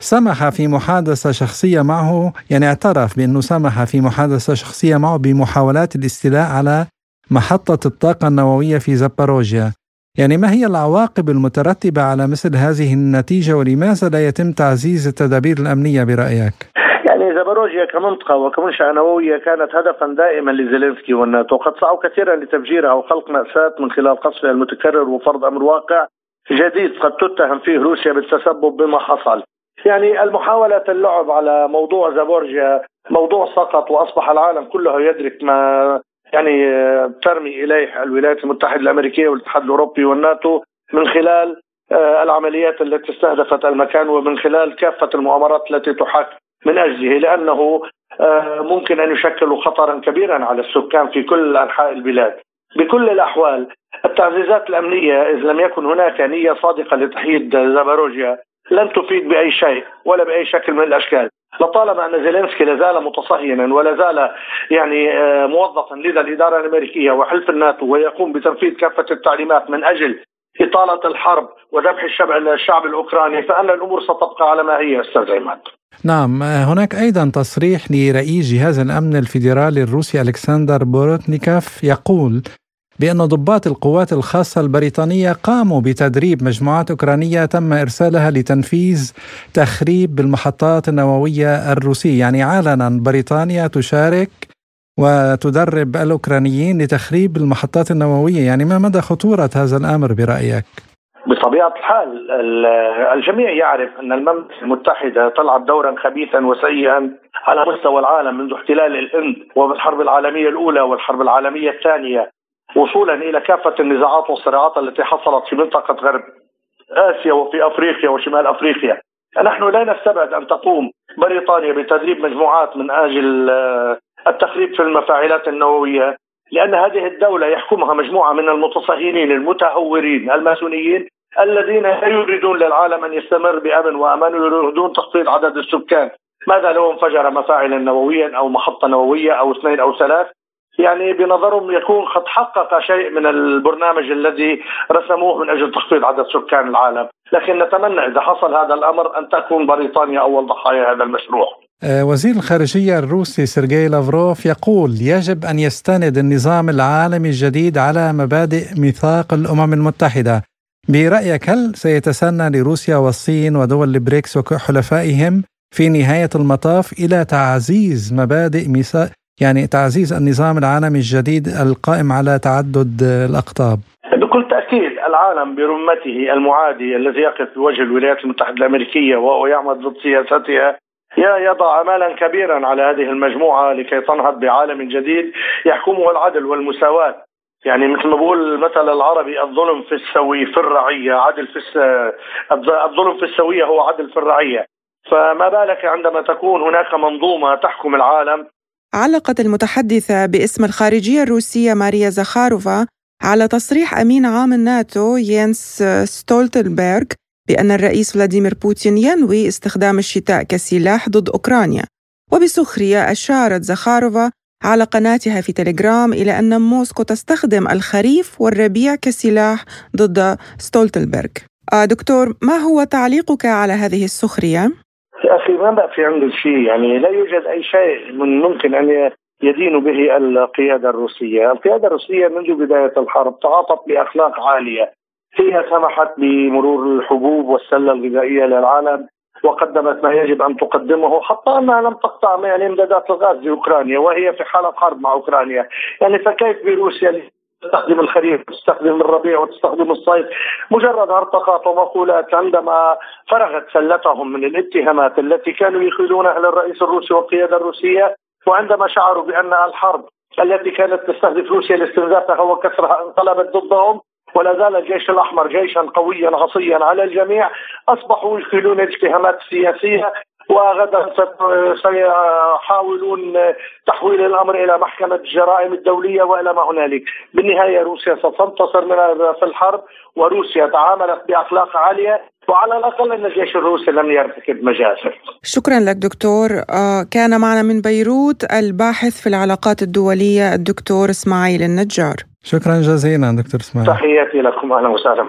سمح في محادثة شخصية معه يعني اعترف بأنه سمح في محادثة شخصية معه بمحاولات الاستيلاء على محطة الطاقة النووية في زاباروجيا يعني ما هي العواقب المترتبة على مثل هذه النتيجة ولماذا لا يتم تعزيز التدابير الأمنية برأيك؟ يعني زاباروجيا كمنطقة وكمنشأة نووية كانت هدفا دائما لزيلينسكي والناتو قد سعوا كثيرا لتفجيرها وخلق مأساة من خلال قصفها المتكرر وفرض أمر واقع جديد قد تتهم فيه روسيا بالتسبب بما حصل. يعني المحاولة اللعب على موضوع زابورجيا موضوع سقط وأصبح العالم كله يدرك ما يعني ترمي إليه الولايات المتحدة الأمريكية والاتحاد الأوروبي والناتو من خلال آه، العمليات التي استهدفت المكان ومن خلال كافة المؤامرات التي تحاك من أجله لأنه آه، ممكن أن يشكلوا خطرا كبيرا على السكان في كل أنحاء البلاد. بكل الأحوال التعزيزات الأمنية اذا لم يكن هناك نية صادقة لتحييد زاباروجيا لن تفيد بأي شيء ولا بأي شكل من الأشكال. لطالما أن زيلينسكي لازال متصهينا ولا زال يعني آه، موظفا لدى الإدارة الأمريكية وحلف الناتو ويقوم بتنفيذ كافة التعليمات من أجل اطاله الحرب وذبح الشعب الأوكراني فأن الأمور ستبقى على ما هي أستاذ عماد. نعم هناك أيضا تصريح لرئيس جهاز الأمن الفيدرالي الروسي ألكسندر بورتنيكوف يقول بأن ضباط القوات الخاصة البريطانية قاموا بتدريب مجموعات أوكرانية تم إرسالها لتنفيذ تخريب بالمحطات النووية الروسية يعني علنا بريطانيا تشارك وتدرب الأوكرانيين لتخريب المحطات النووية يعني ما مدى خطورة هذا الأمر برأيك؟ بطبيعة الحال الجميع يعرف أن المملكة المتحدة تلعب دورا خبيثا وسيئا على مستوى العالم منذ احتلال الهند وبالحرب العالمية الأولى والحرب العالمية الثانية وصولا إلى كافة النزاعات والصراعات التي حصلت في منطقة غرب آسيا وفي أفريقيا وشمال أفريقيا نحن لا نستبعد أن تقوم بريطانيا بتدريب مجموعات من آجل آه، التخريب في المفاعلات النووية لأن هذه الدولة يحكمها مجموعة من المتصهينين المتهورين الماسونيين الذين لا يريدون للعالم أن يستمر بأمن وأمان ويريدون تخفيض عدد السكان. ماذا لو انفجر مفاعلا نوويا أو محطة نووية أو اثنين أو ثلاث؟ يعني بنظرهم يكون قد حقق شيء من البرنامج الذي رسموه من أجل تخفيض عدد سكان العالم، لكن نتمنى إذا حصل هذا الأمر أن تكون بريطانيا أول ضحايا هذا المشروع. آه، وزير الخارجية الروسي سيرجي لافروف يقول يجب أن يستند النظام العالمي الجديد على مبادئ ميثاق الأمم المتحدة. برأيك هل سيتسنى لروسيا والصين ودول البريكس وحلفائهم في نهاية المطاف إلى تعزيز مبادئ ميثاق يعني تعزيز النظام العالمي الجديد القائم على تعدد الأقطاب؟ بكل تأكيد العالم برمته المعادي الذي يقف بوجه الولايات المتحدة الأمريكية ويعمل ضد سياستها يضع امالا كبيرا على هذه المجموعة لكي تنهض بعالم جديد يحكمه العدل والمساواة. يعني مثل ما بقول المثل العربي الظلم في السوي في الرعية عدل في الظلم في السوية هو عدل في الرعية. فما بالك عندما تكون هناك منظومة تحكم العالم؟ علقت المتحدثة باسم الخارجية الروسية ماريا زخاروفا على تصريح أمين عام الناتو ينس ستولتنبرغ بأن الرئيس فلاديمير بوتين ينوي استخدام الشتاء كسلاح ضد أوكرانيا. وبسخرية أشارت زخاروفا على قناتها في تليجرام إلى أن موسكو تستخدم الخريف والربيع كسلاح ضد ستولتنبرغ. آه دكتور ما هو تعليقك على هذه السخرية؟ يا أخي ما بقى في عنده شيء؟ يعني لا يوجد أي شيء من ممكن أن يدين به القيادة الروسية، القيادة الروسية منذ بداية الحرب تعاطت بأخلاق عالية. هي سمحت بمرور الحبوب والسلة الغذائية للعالم وقدمت ما يجب أن تقدمه حتى انها لم تقطع يعني امدادات الغاز لأوكرانيا وهي في حالة حرب مع أوكرانيا، يعني فكيف بروسيا تستخدم الخريف وتستخدم الربيع وتستخدم الصيف؟ مجرد هرطقات ومقولات عندما فرغت سلتهم من الاتهامات التي كانوا يخيلونها للرئيس الروسي والقيادة الروسية وعندما شعروا بأن الحرب التي كانت تستهدف روسيا لاستنزافها وكسرها انقلبت ضدهم ولا زال الجيش الأحمر جيشا قويا عصيا على الجميع. أصبحوا يخيلون الاتهامات السياسيه وغدا سيحاولون تحويل الأمر إلى محكمة الجرائم الدولية وإلى ما هنالك، بالنهاية روسيا ستنتصر من في الحرب وروسيا تعاملت بأخلاق عالية. وعلى الأقل إن الجيش الروسي لم يرتكب مجازر. شكرا لك دكتور، آه، كان معنا من بيروت الباحث في العلاقات الدولية الدكتور إسماعيل النجار. شكرا جزيلا دكتور إسماعيل. تحياتي لكم أهلا وسهلا.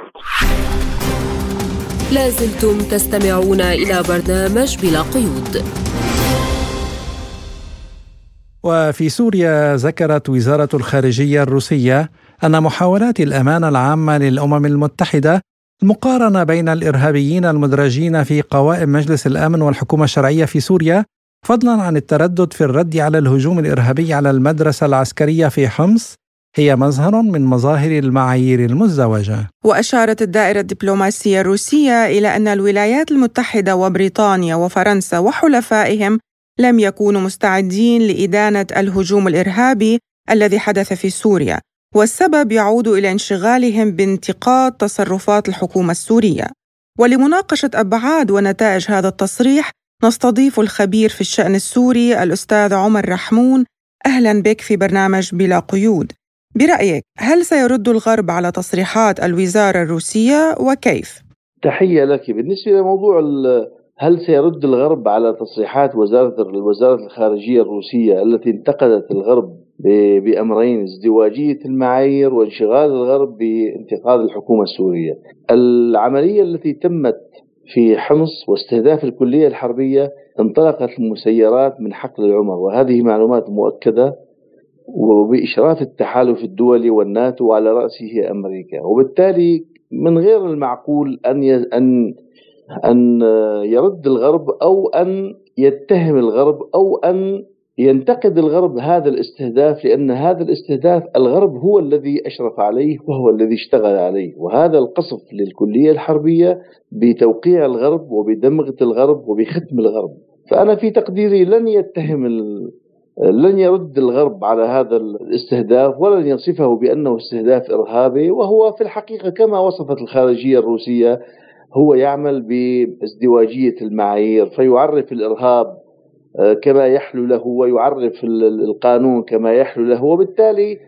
لازلتم تستمعون إلى برنامج بلا قيود وفي سوريا ذكرت وزارة الخارجية الروسية أن محاولات الأمانة العامة للأمم المتحدة المقارنة بين الإرهابيين المدرجين في قوائم مجلس الأمن والحكومة الشرعية في سوريا فضلا عن التردد في الرد على الهجوم الإرهابي على المدرسة العسكرية في حمص هي مظهر من مظاهر المعايير المزدوجة. وأشارت الدائرة الدبلوماسية الروسية إلى أن الولايات المتحدة وبريطانيا وفرنسا وحلفائهم لم يكونوا مستعدين لإدانة الهجوم الإرهابي الذي حدث في سوريا. والسبب يعود إلى انشغالهم بانتقاد تصرفات الحكومة السورية. ولمناقشة أبعاد ونتائج هذا التصريح نستضيف الخبير في الشأن السوري الأستاذ عمر رحمون. أهلا بك في برنامج بلا قيود. برأيك هل سيرد الغرب على تصريحات الوزارة الروسية وكيف؟ تحية لك. بالنسبة لموضوع هل سيرد الغرب على تصريحات وزارة الخارجية الروسية التي انتقدت الغرب بأمرين ازدواجية المعايير وانشغال الغرب بانتقاد الحكومة السورية. العملية التي تمت في حمص واستهداف الكلية الحربية انطلقت المسيرات من حقل العمر وهذه معلومات مؤكدة وبإشراف التحالف الدولي والناتو على رأسه أمريكا. وبالتالي من غير المعقول أن أن أن يرد الغرب أو أن يتهم الغرب أو أن ينتقد الغرب هذا الاستهداف لأن هذا الاستهداف الغرب هو الذي أشرف عليه وهو الذي اشتغل عليه. وهذا القصف للكلية الحربية بتوقيع الغرب وبدمغة الغرب وبختم الغرب. فأنا في تقديري لن يتهم لن يرد الغرب على هذا الاستهداف ولن يصفه بأنه استهداف إرهابي. وهو في الحقيقة كما وصفت الخارجية الروسية هو يعمل بازدواجية المعايير فيعرف الإرهاب كما يحلو له ويعرف القانون كما يحلو له وبالتالي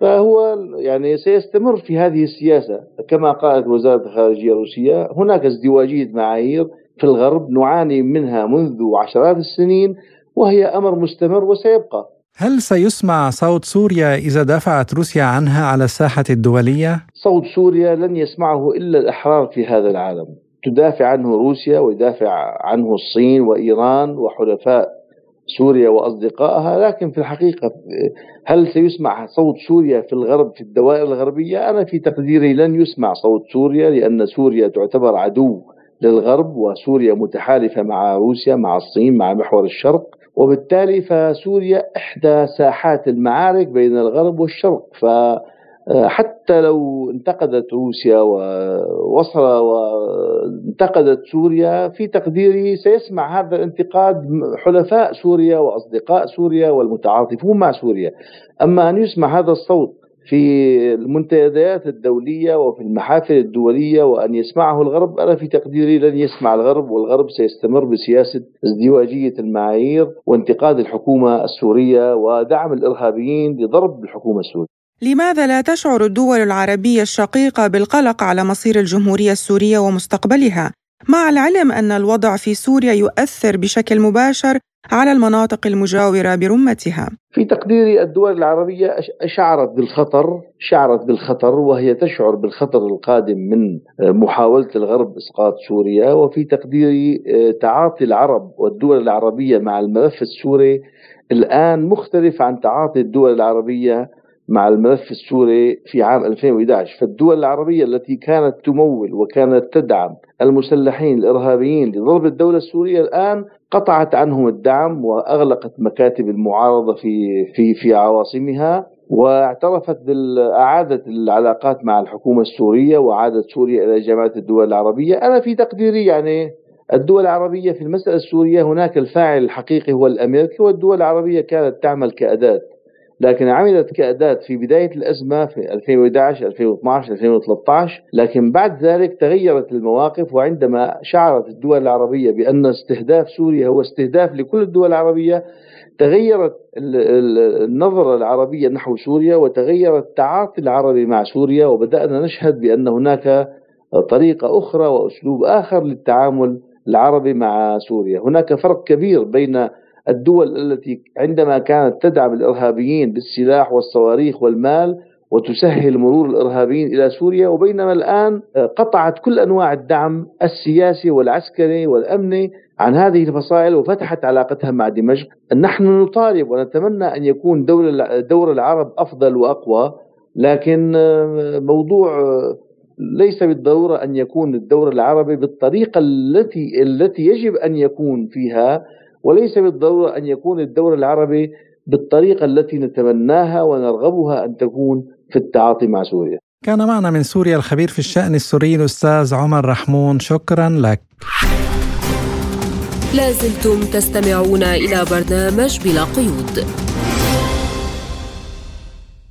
فهو يعني سيستمر في هذه السياسة كما قالت وزارة الخارجية الروسية هناك ازدواجية معايير في الغرب نعاني منها منذ عشرات السنين وهي أمر مستمر وسيبقى. هل سيسمع صوت سوريا إذا دافعت روسيا عنها على الساحة الدولية؟ صوت سوريا لن يسمعه إلا الأحرار في هذا العالم. تدافع عنه روسيا ويدافع عنه الصين وإيران وحلفاء سوريا وأصدقائها لكن في الحقيقة هل سيسمع صوت سوريا في الغرب في الدوائر الغربية؟ أنا في تقديري لن يسمع صوت سوريا لأن سوريا تعتبر عدو للغرب وسوريا متحالفة مع روسيا مع الصين مع محور الشرق وبالتالي فسوريا إحدى ساحات المعارك بين الغرب والشرق فحتى لو انتقدت روسيا ووصل وانتقدت سوريا في تقديري سيسمع هذا الانتقاد حلفاء سوريا وأصدقاء سوريا والمتعاطفون مع سوريا. أما أن يسمع هذا الصوت في المنتديات الدولية وفي المحافل الدولية وأن يسمعه الغرب أنا في تقديري لن يسمع الغرب والغرب سيستمر بسياسة ازدواجية المعايير وانتقاد الحكومة السورية ودعم الإرهابيين لضرب الحكومة السورية. لماذا لا تشعر الدول العربية الشقيقة بالقلق على مصير الجمهورية السورية ومستقبلها؟ مع العلم أن الوضع في سوريا يؤثر بشكل مباشر على المناطق المجاورة برمتها. في تقديري الدول العربية شعرت بالخطر شعرت بالخطر وهي تشعر بالخطر القادم من محاولة الغرب إسقاط سوريا. وفي تقديري تعاطي العرب والدول العربية مع الملف السوري الآن مختلف عن تعاطي الدول العربية مع الملف السوري في عام 2011 فالدول العربية التي كانت تمول وكانت تدعم المسلحين الإرهابيين لضرب الدولة السورية الآن قطعت عنهم الدعم وأغلقت مكاتب المعارضة في في في عواصمها واعترفت أعادت العلاقات مع الحكومة السورية وعادت سوريا إلى جامعة الدول العربية. أنا في تقديري يعني الدول العربية في المسألة السورية هناك الفاعل الحقيقي هو الأمريكي والدول العربية كانت تعمل كأداة لكن عملت كأداة في بداية الأزمة في 2011 2012 2013 لكن بعد ذلك تغيرت المواقف وعندما شعرت الدول العربية بأن استهداف سوريا هو استهداف لكل الدول العربية تغيرت النظرة العربية نحو سوريا وتغير التعاطي العربي مع سوريا وبدأنا نشهد بأن هناك طريقة أخرى وأسلوب آخر للتعامل العربي مع سوريا. هناك فرق كبير بين الدول التي عندما كانت تدعم الإرهابيين بالسلاح والصواريخ والمال وتسهل مرور الإرهابيين إلى سوريا وبينما الآن قطعت كل أنواع الدعم السياسي والعسكري والأمني عن هذه الفصائل وفتحت علاقتها مع دمشق، نحن نطالب ونتمنى أن يكون دور دور العرب أفضل وأقوى لكن موضوع ليس بالضرورة أن يكون الدور العربي بالطريقة التي التي يجب أن يكون فيها وليس بالضرورة أن يكون الدور العربي بالطريقة التي نتمناها ونرغبها أن تكون في التعاطي مع سوريا. كان معنا من سوريا الخبير في الشأن السوري الأستاذ عمر رحمون. شكرا لك. لازلتم تستمعون إلى برنامج بلا قيود.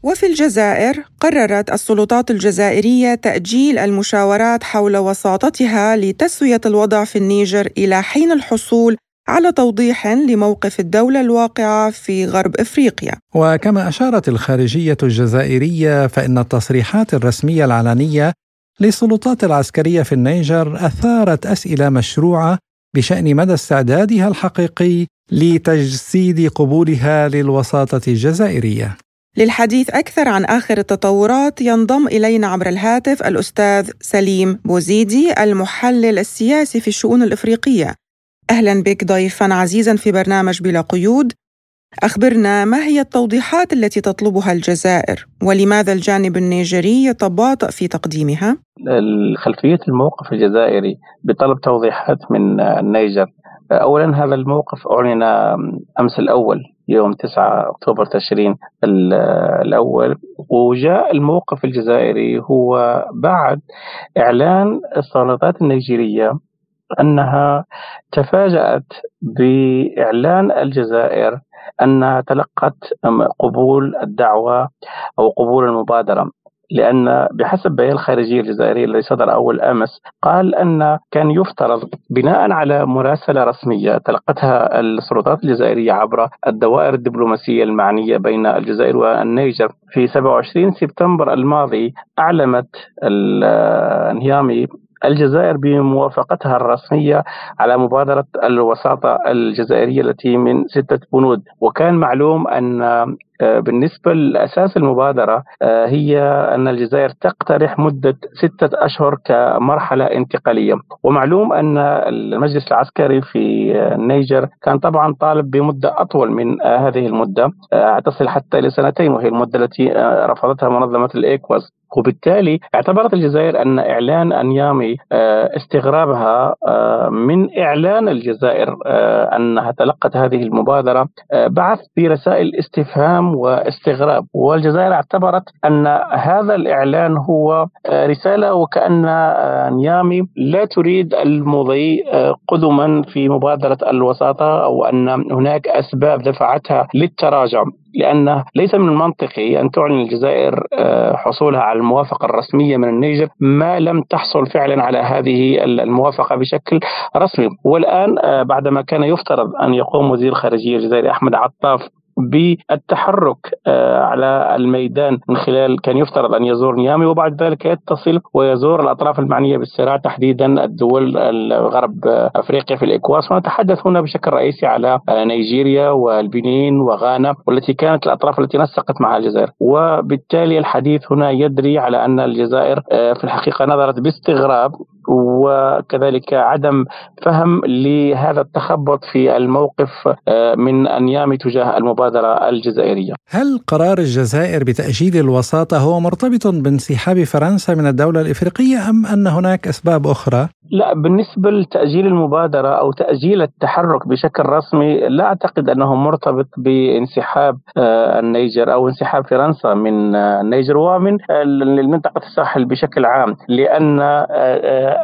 وفي الجزائر قررت السلطات الجزائرية تأجيل المشاورات حول وساطتها لتسوية الوضع في النيجر إلى حين الحصول على توضيح لموقف الدولة الواقعة في غرب إفريقيا. وكما أشارت الخارجية الجزائرية فإن التصريحات الرسمية العلنية للسلطات العسكرية في النيجر أثارت أسئلة مشروعة بشأن مدى استعدادها الحقيقي لتجسيد قبولها للوساطة الجزائرية. للحديث أكثر عن آخر التطورات ينضم إلينا عبر الهاتف الأستاذ سليم بوزيدي المحلل السياسي في الشؤون الإفريقية أهلا بك ضيفا عزيزا في برنامج بلا قيود. أخبرنا ما هي التوضيحات التي تطلبها الجزائر ولماذا الجانب النيجري يتباطأ في تقديمها؟ خلفية الموقف الجزائري بطلب توضيحات من النيجر. أولا هذا الموقف أعلن أمس الأول يوم 9 أكتوبر تشرين الأول. وجاء الموقف الجزائري هو بعد إعلان السلطات النيجيرية أنها تفاجأت بإعلان الجزائر أنها تلقت قبول الدعوة أو قبول المبادرة لأن بحسب بيان الخارجية الجزائرية الذي صدر أول أمس قال أن كان يفترض بناء على مراسلة رسمية تلقتها السلطات الجزائرية عبر الدوائر الدبلوماسية المعنية بين الجزائر والنيجر. في 27 سبتمبر الماضي أعلمت النيامي الجزائر بموافقتها الرسمية على مبادرة الوساطة الجزائرية التي من ستة بنود. وكان معلوم أن آه، بالنسبة لأساس المبادرة آه، هي أن الجزائر تقترح مدة ستة أشهر كمرحلة انتقالية. ومعلوم أن المجلس العسكري في النيجر كان طبعا طالب بمدة أطول من آه، هذه المدة. تصل حتى لسنتين وهي المدة التي رفضتها منظمة الإيكواز. وبالتالي اعتبرت الجزائر أن إعلان أنيامي استغرابها من إعلان الجزائر أنها تلقت هذه المبادرة بعث برسائل استفهام واستغراب. والجزائر اعتبرت أن هذا الإعلان هو آه، رسالة وكأن آه، نيامي لا تريد المضي آه، قدما في مبادرة الوساطة أو أن هناك أسباب دفعتها للتراجع. لأن ليس من المنطقي أن تعلن الجزائر حصولها على الموافقة الرسمية من النيجر ما لم تحصل فعلا على هذه الموافقة بشكل رسمي. والآن بعدما كان يفترض أن يقوم وزير الخارجية الجزائري أحمد عطاف بالتحرك آه، على الميدان من خلال كان يفترض أن يزور نيامي وبعد ذلك يتصل ويزور الأطراف المعنية بالصراع تحديدا الدول الغرب أفريقيا في الإكواس. ونتحدث هنا بشكل رئيسي على نيجيريا والبنين وغانا والتي كانت الأطراف التي نسقت مع الجزائر. وبالتالي الحديث هنا يدري على أن الجزائر آه، في الحقيقة نظرت باستغراب وكذلك عدم فهم لهذا التخبط في الموقف آه، من أنيامي تجاه المبادرة الجزائرية. هل قرار الجزائر بتاجيل الوساطة هو مرتبط بانسحاب فرنسا من الدولة الإفريقية أم أن هناك أسباب أخرى؟ لا بالنسبة لتأجيل المبادرة أو تأجيل التحرك بشكل رسمي لا أعتقد أنه مرتبط بانسحاب آه، النيجر أو انسحاب فرنسا من آه، النيجر ومن منطقة الساحل بشكل عام. لأن آه،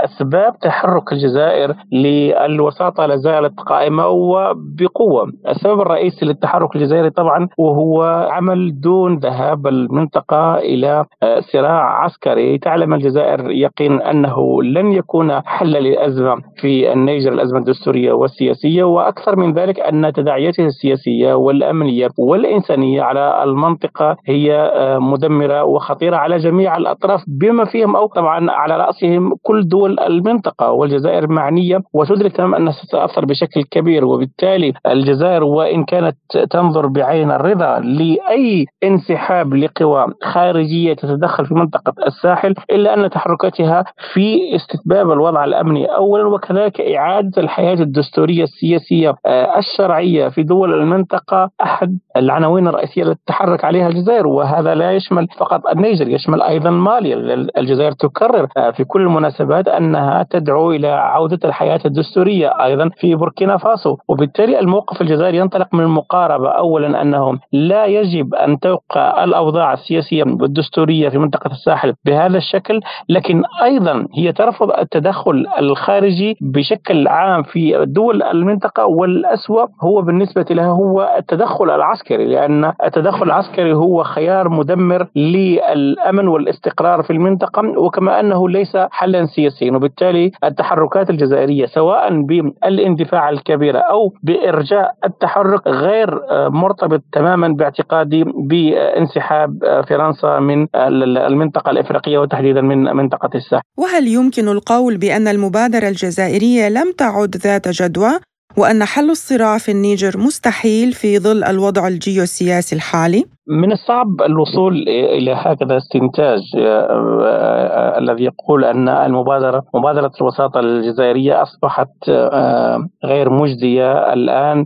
أسباب تحرك الجزائر للوساطة لا زالت قائمة وبقوة. السبب الرئيسي للتحرك الجزائري طبعا وهو عمل دون ذهاب المنطقة إلى صراع عسكري. تعلم الجزائر يقين أنه لن يكون حل للأزمة في النيجر الأزمة الدستورية والسياسية وأكثر من ذلك أن تداعياته السياسية والأمنية والإنسانية على المنطقة هي آه، مدمرة وخطيرة على جميع الأطراف بما فيهم أو طبعا على رأسهم كل دول المنطقة. والجزائر معنية وتدرك تماما أنها ستتأثر بشكل كبير وبالتالي الجزائر وإن كانت تنظر بعين الرضا لأي انسحاب لقوى خارجية تتدخل في منطقة الساحل إلا أن تحركاتها في استتباب الوضع الأمني. اولا وكذلك إعادة الحياة الدستورية السياسية آه، الشرعية في دول المنطقة. أحد العناوين الرئيسية التي تتحرك عليها الجزائر وهذا لا يشمل فقط النيجر يشمل أيضا مالي الجزائر تكرر آه، في كل المناسبات أنها تدعو إلى عودة الحياة الدستورية أيضا في بوركينا فاسو. وبالتالي الموقف الجزائري ينطلق من المقاربة. اولا انه لا يجب أن توقع الأوضاع السياسية والدستورية في منطقة الساحل بهذا الشكل لكن أيضا هي ترفض التدخل التدخل الخارجي بشكل عام في دول المنطقة والأسوأ هو بالنسبة لها هو التدخل العسكري لأن التدخل العسكري هو خيار مدمر للأمن والاستقرار في المنطقة وكما أنه ليس حلا سياسيا. وبالتالي التحركات الجزائرية سواء بالاندفاع الكبيرة أو بإرجاء التحرك غير مرتبط تماما باعتقادي بانسحاب فرنسا من المنطقة الإفريقية وتحديدا من منطقة الساحل. وهل يمكن القول بأن المبادرة الجزائرية لم تعد ذات جدوى وأن حل الصراع في النيجر مستحيل في ظل الوضع الجيوسياسي الحالي؟ من الصعب الوصول إلى هكذا استنتاج آه، آه، الذي يقول أن المبادرة مبادرة الوساطة الجزائرية أصبحت آه، غير مجديه الآن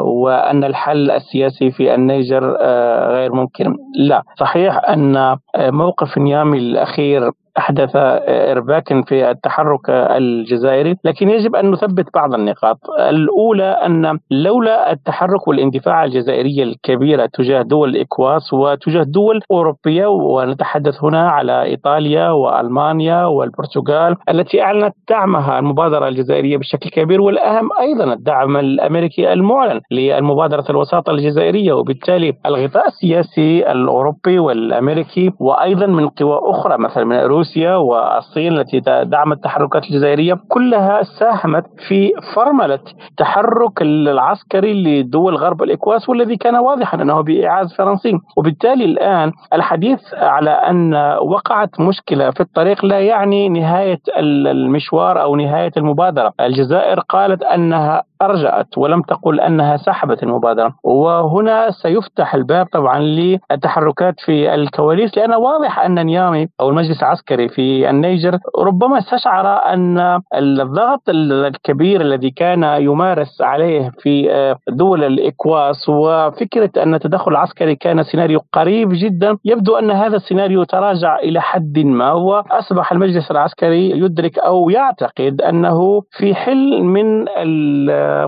وأن الحل السياسي في النيجر غير ممكن لا صحيح أن موقف نيامي الأخير أحدث إرباك في التحرك الجزائري لكن يجب أن نثبت بعض النقاط. الأولى أن لولا التحرك والاندفاع الجزائرية الكبيرة تجاه دول الإكواس وتجاه دول أوروبية ونتحدث هنا على إيطاليا وألمانيا والبرتغال التي أعلنت دعمها المبادرة الجزائرية بشكل كبير والأهم أيضا الدعم الأمريكي المعلن للمبادرة الوساطة الجزائرية وبالتالي الغطاء السياسي الأوروبي والأمريكي وأيضا من قوى أخرى مثلا من روسيا والصين التي دعمت التحركات الجزائرية كلها ساهمت في فرملة تحرك العسكري لدول غرب الإكواس والذي كان واضحا أنه بإعاز فرنسي. وبالتالي الآن الحديث على أن وقعت مشكلة في الطريق لا يعني نهاية المشوار أو نهاية المبادرة. الجزائر قالت أنها أرجأت ولم تقل أنها سحبت المبادرة. وهنا سيفتح الباب طبعا للتحركات في الكواليس لأن واضح أن نيامي أو المجلس العسكري في النيجر ربما استشعر أن الضغط الكبير الذي كان يمارس عليه في دول الإكواس وفكرة أن التدخل العسكري كان سيناريو قريب جدا يبدو أن هذا السيناريو تراجع إلى حد ما وأصبح المجلس العسكري يدرك أو يعتقد أنه في حل من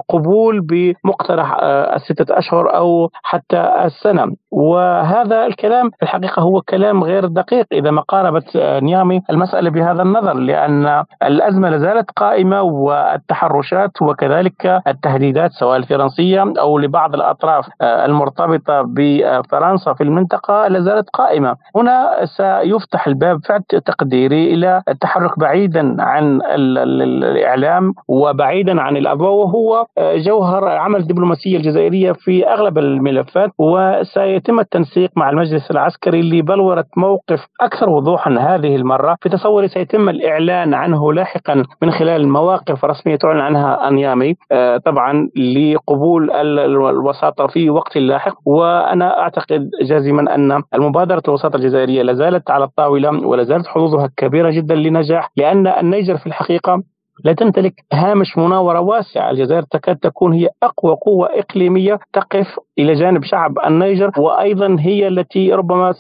قبول بمقترح آه، الستة أشهر أو حتى السنة. وهذا الكلام في الحقيقة هو كلام غير دقيق إذا ما قاربت آه، نيامي المسألة بهذا النظر لأن الأزمة لازالت قائمة والتحرشات وكذلك التهديدات سواء الفرنسية أو لبعض الأطراف آه، المرتبطة بفرنسا في المنطقة لازالت قائمة. هنا سيفتح الباب تقديري إلى التحرك بعيدا عن الإعلام وبعيدا عن الأضواء وهو جوهر عمل الدبلوماسيه الجزائرية في أغلب الملفات وسيتم التنسيق مع المجلس العسكري لبلورة موقف أكثر وضوحا هذه المرة. في تصوري سيتم الإعلان عنه لاحقا من خلال المواقف الرسميه تعلن عنها أنيامي آه، طبعا لقبول الوساطة في وقت لاحق. وأنا أعتقد جازما أن المبادرة الوساطة الجزائرية لازالت على الطاولة ولا زالت حظوظها كبيرة جدا لنجاح لأن النيجر في الحقيقة لا تمتلك هامش مناورة واسع الجزائر تكاد تكون هي أقوى قوة إقليمية تقف إلى جانب شعب النيجر وأيضا هي التي ربما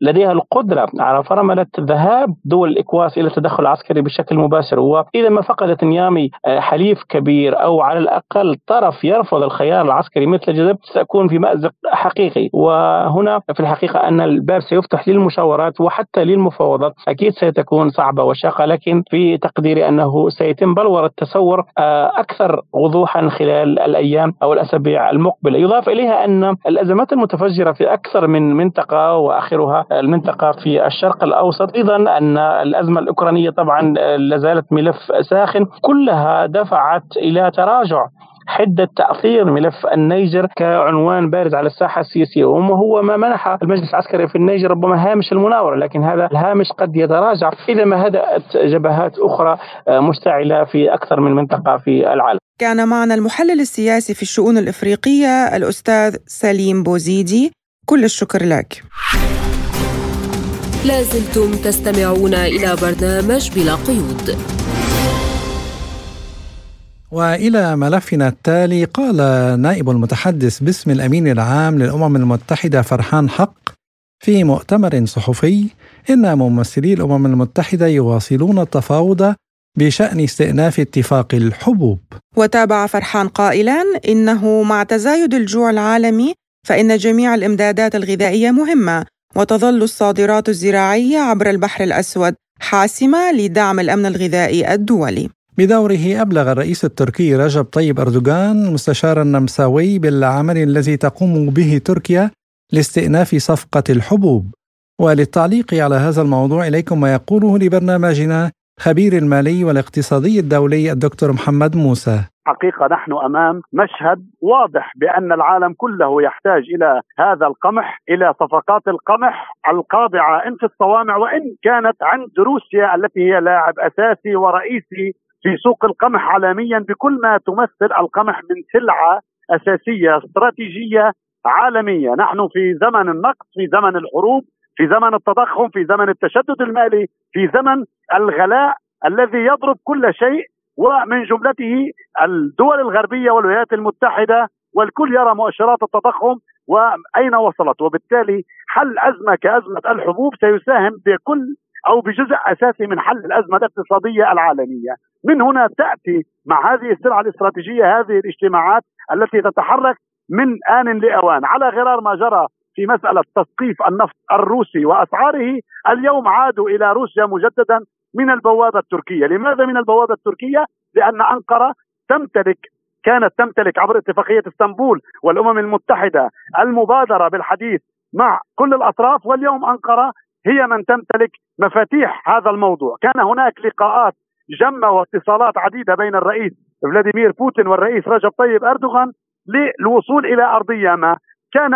لديها القدرة على فرملة ذهاب دول الإكواس إلى التدخل العسكري بشكل مباشر. وإذا ما فقدت نيامي آه، حليف كبير أو على الأقل طرف يرفض الخيار العسكري مثل الجزائر ستكون في مأزق حقيقي. وهنا في الحقيقة أن الباب سيفتح للمشاورات وحتى للمفاوضات. أكيد ستكون صعبة وشاقة لكن في تقديري أنه سيتم بلورة تصور آه، أكثر وضوحا خلال الأيام أو الأسابيع المقبلة. يضاف إليها أن الأزمات المتفجرة في أكثر من منطقة وآخرها المنطقة في الشرق الأوسط أيضا أن الأزمة الأوكرانية طبعا آه، لازالت ملف ساخن كلها دفعت إلى تراجع حدة تأثير ملف النيجر كعنوان بارز على الساحة السياسية. وهو ما منح المجلس العسكري في النيجر ربما هامش المناورة لكن هذا الهامش قد يتراجع إذا ما هدأت جبهات أخرى آه، مشتعلة في أكثر من منطقة في العالم. كان معنا المحلل السياسي في الشؤون الإفريقية الأستاذ سليم بوزيدي. كل الشكر لك. لازلتم تستمعون إلى برنامج بلا قيود. وإلى ملفنا التالي قال نائب المتحدث باسم الأمين العام للأمم المتحدة فرحان حق في مؤتمر صحفي إن ممثلي الأمم المتحدة يواصلون التفاوض بشأن استئناف اتفاق الحبوب. وتابع فرحان قائلا إنه مع تزايد الجوع العالمي فإن جميع الإمدادات الغذائية مهمة وتظل الصادرات الزراعية عبر البحر الأسود حاسمة لدعم الأمن الغذائي الدولي. بدوره أبلغ الرئيس التركي رجب طيب أردوغان المستشار النمساوي بالعمل الذي تقوم به تركيا لاستئناف صفقة الحبوب. وللتعليق على هذا الموضوع إليكم ما يقوله لبرنامجنا خبير المالي والاقتصادي الدولي الدكتور محمد موسى. حقيقة نحن أمام مشهد واضح بأن العالم كله يحتاج إلى هذا القمح إلى صفقات القمح القاضعة إن في الصوامع وإن كانت عند روسيا التي هي لاعب أساسي ورئيسي في سوق القمح عالميا بكل ما تمثل القمح من سلعة أساسية استراتيجية عالمية، نحن في زمن النقص، في زمن الحروب، في زمن التضخم، في زمن التشدد المالي، في زمن الغلاء الذي يضرب كل شيء ومن جملته الدول الغربية والولايات المتحدة والكل يرى مؤشرات التضخم وأين وصلت وبالتالي حل أزمة كأزمة الحبوب سيساهم بكل أو بجزء أساسي من حل الأزمة الاقتصادية العالمية. من هنا تأتي مع هذه السلعة الاستراتيجية هذه الاجتماعات التي تتحرك من آن لآوان. على غرار ما جرى في مسألة تثقيف النفط الروسي وأسعاره اليوم عادوا إلى روسيا مجددا من البوابة التركية، لماذا من البوابة التركية؟ لأن أنقرة تمتلك كانت تمتلك عبر اتفاقية اسطنبول والأمم المتحدة المبادرة بالحديث مع كل الأطراف واليوم أنقرة هي من تمتلك مفاتيح هذا الموضوع، كان هناك لقاءات جمة واتصالات عديدة بين الرئيس فلاديمير بوتين والرئيس رجب طيب أردوغان للوصول إلى أرضية ما. كان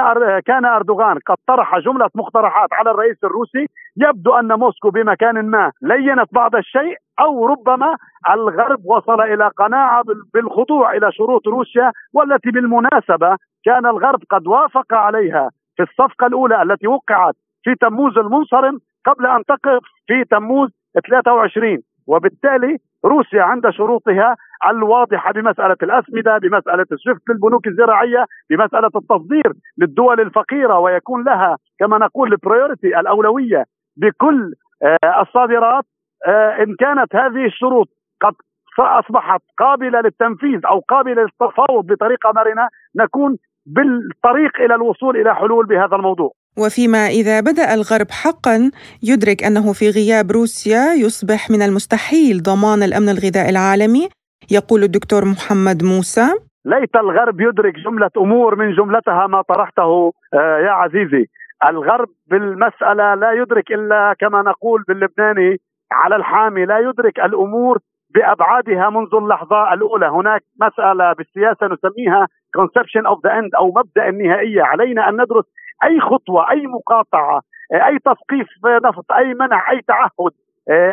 كان أردوغان قد طرح جملة مقترحات على الرئيس الروسي. يبدو أن موسكو بمكان ما لينت بعض الشيء أو ربما الغرب وصل إلى قناعة بالخضوع إلى شروط روسيا والتي بالمناسبة كان الغرب قد وافق عليها. في الصفقة الأولى التي وقعت في تموز المنصرم قبل أن تقف في تموز 23 وبالتالي روسيا عند شروطها الواضحة بمسألة الأسمدة، بمسألة السويفت للبنوك الزراعية، بمسألة التصدير للدول الفقيرة ويكون لها كما نقول البريورتي الأولوية بكل آه، الصادرات آه، إن كانت هذه الشروط قد أصبحت قابلة للتنفيذ أو قابلة للتفاوض بطريقة مرنة نكون بالطريق إلى الوصول إلى حلول بهذا الموضوع. وفيما إذا بدأ الغرب حقا يدرك أنه في غياب روسيا يصبح من المستحيل ضمان الأمن الغذائي العالمي يقول الدكتور محمد موسى. ليت الغرب يدرك جملة أمور من جملتها ما طرحته آه، يا عزيزي. الغرب بالمسألة لا يدرك إلا كما نقول باللبناني على الحامي لا يدرك الأمور بأبعادها منذ اللحظة الأولى. هناك مسألة بالسياسة نسميها conception of the end أو مبدأ النهائية. علينا أن ندرس أي خطوة أي مقاطعة أي تثقيف نفط أي منع أي تعهد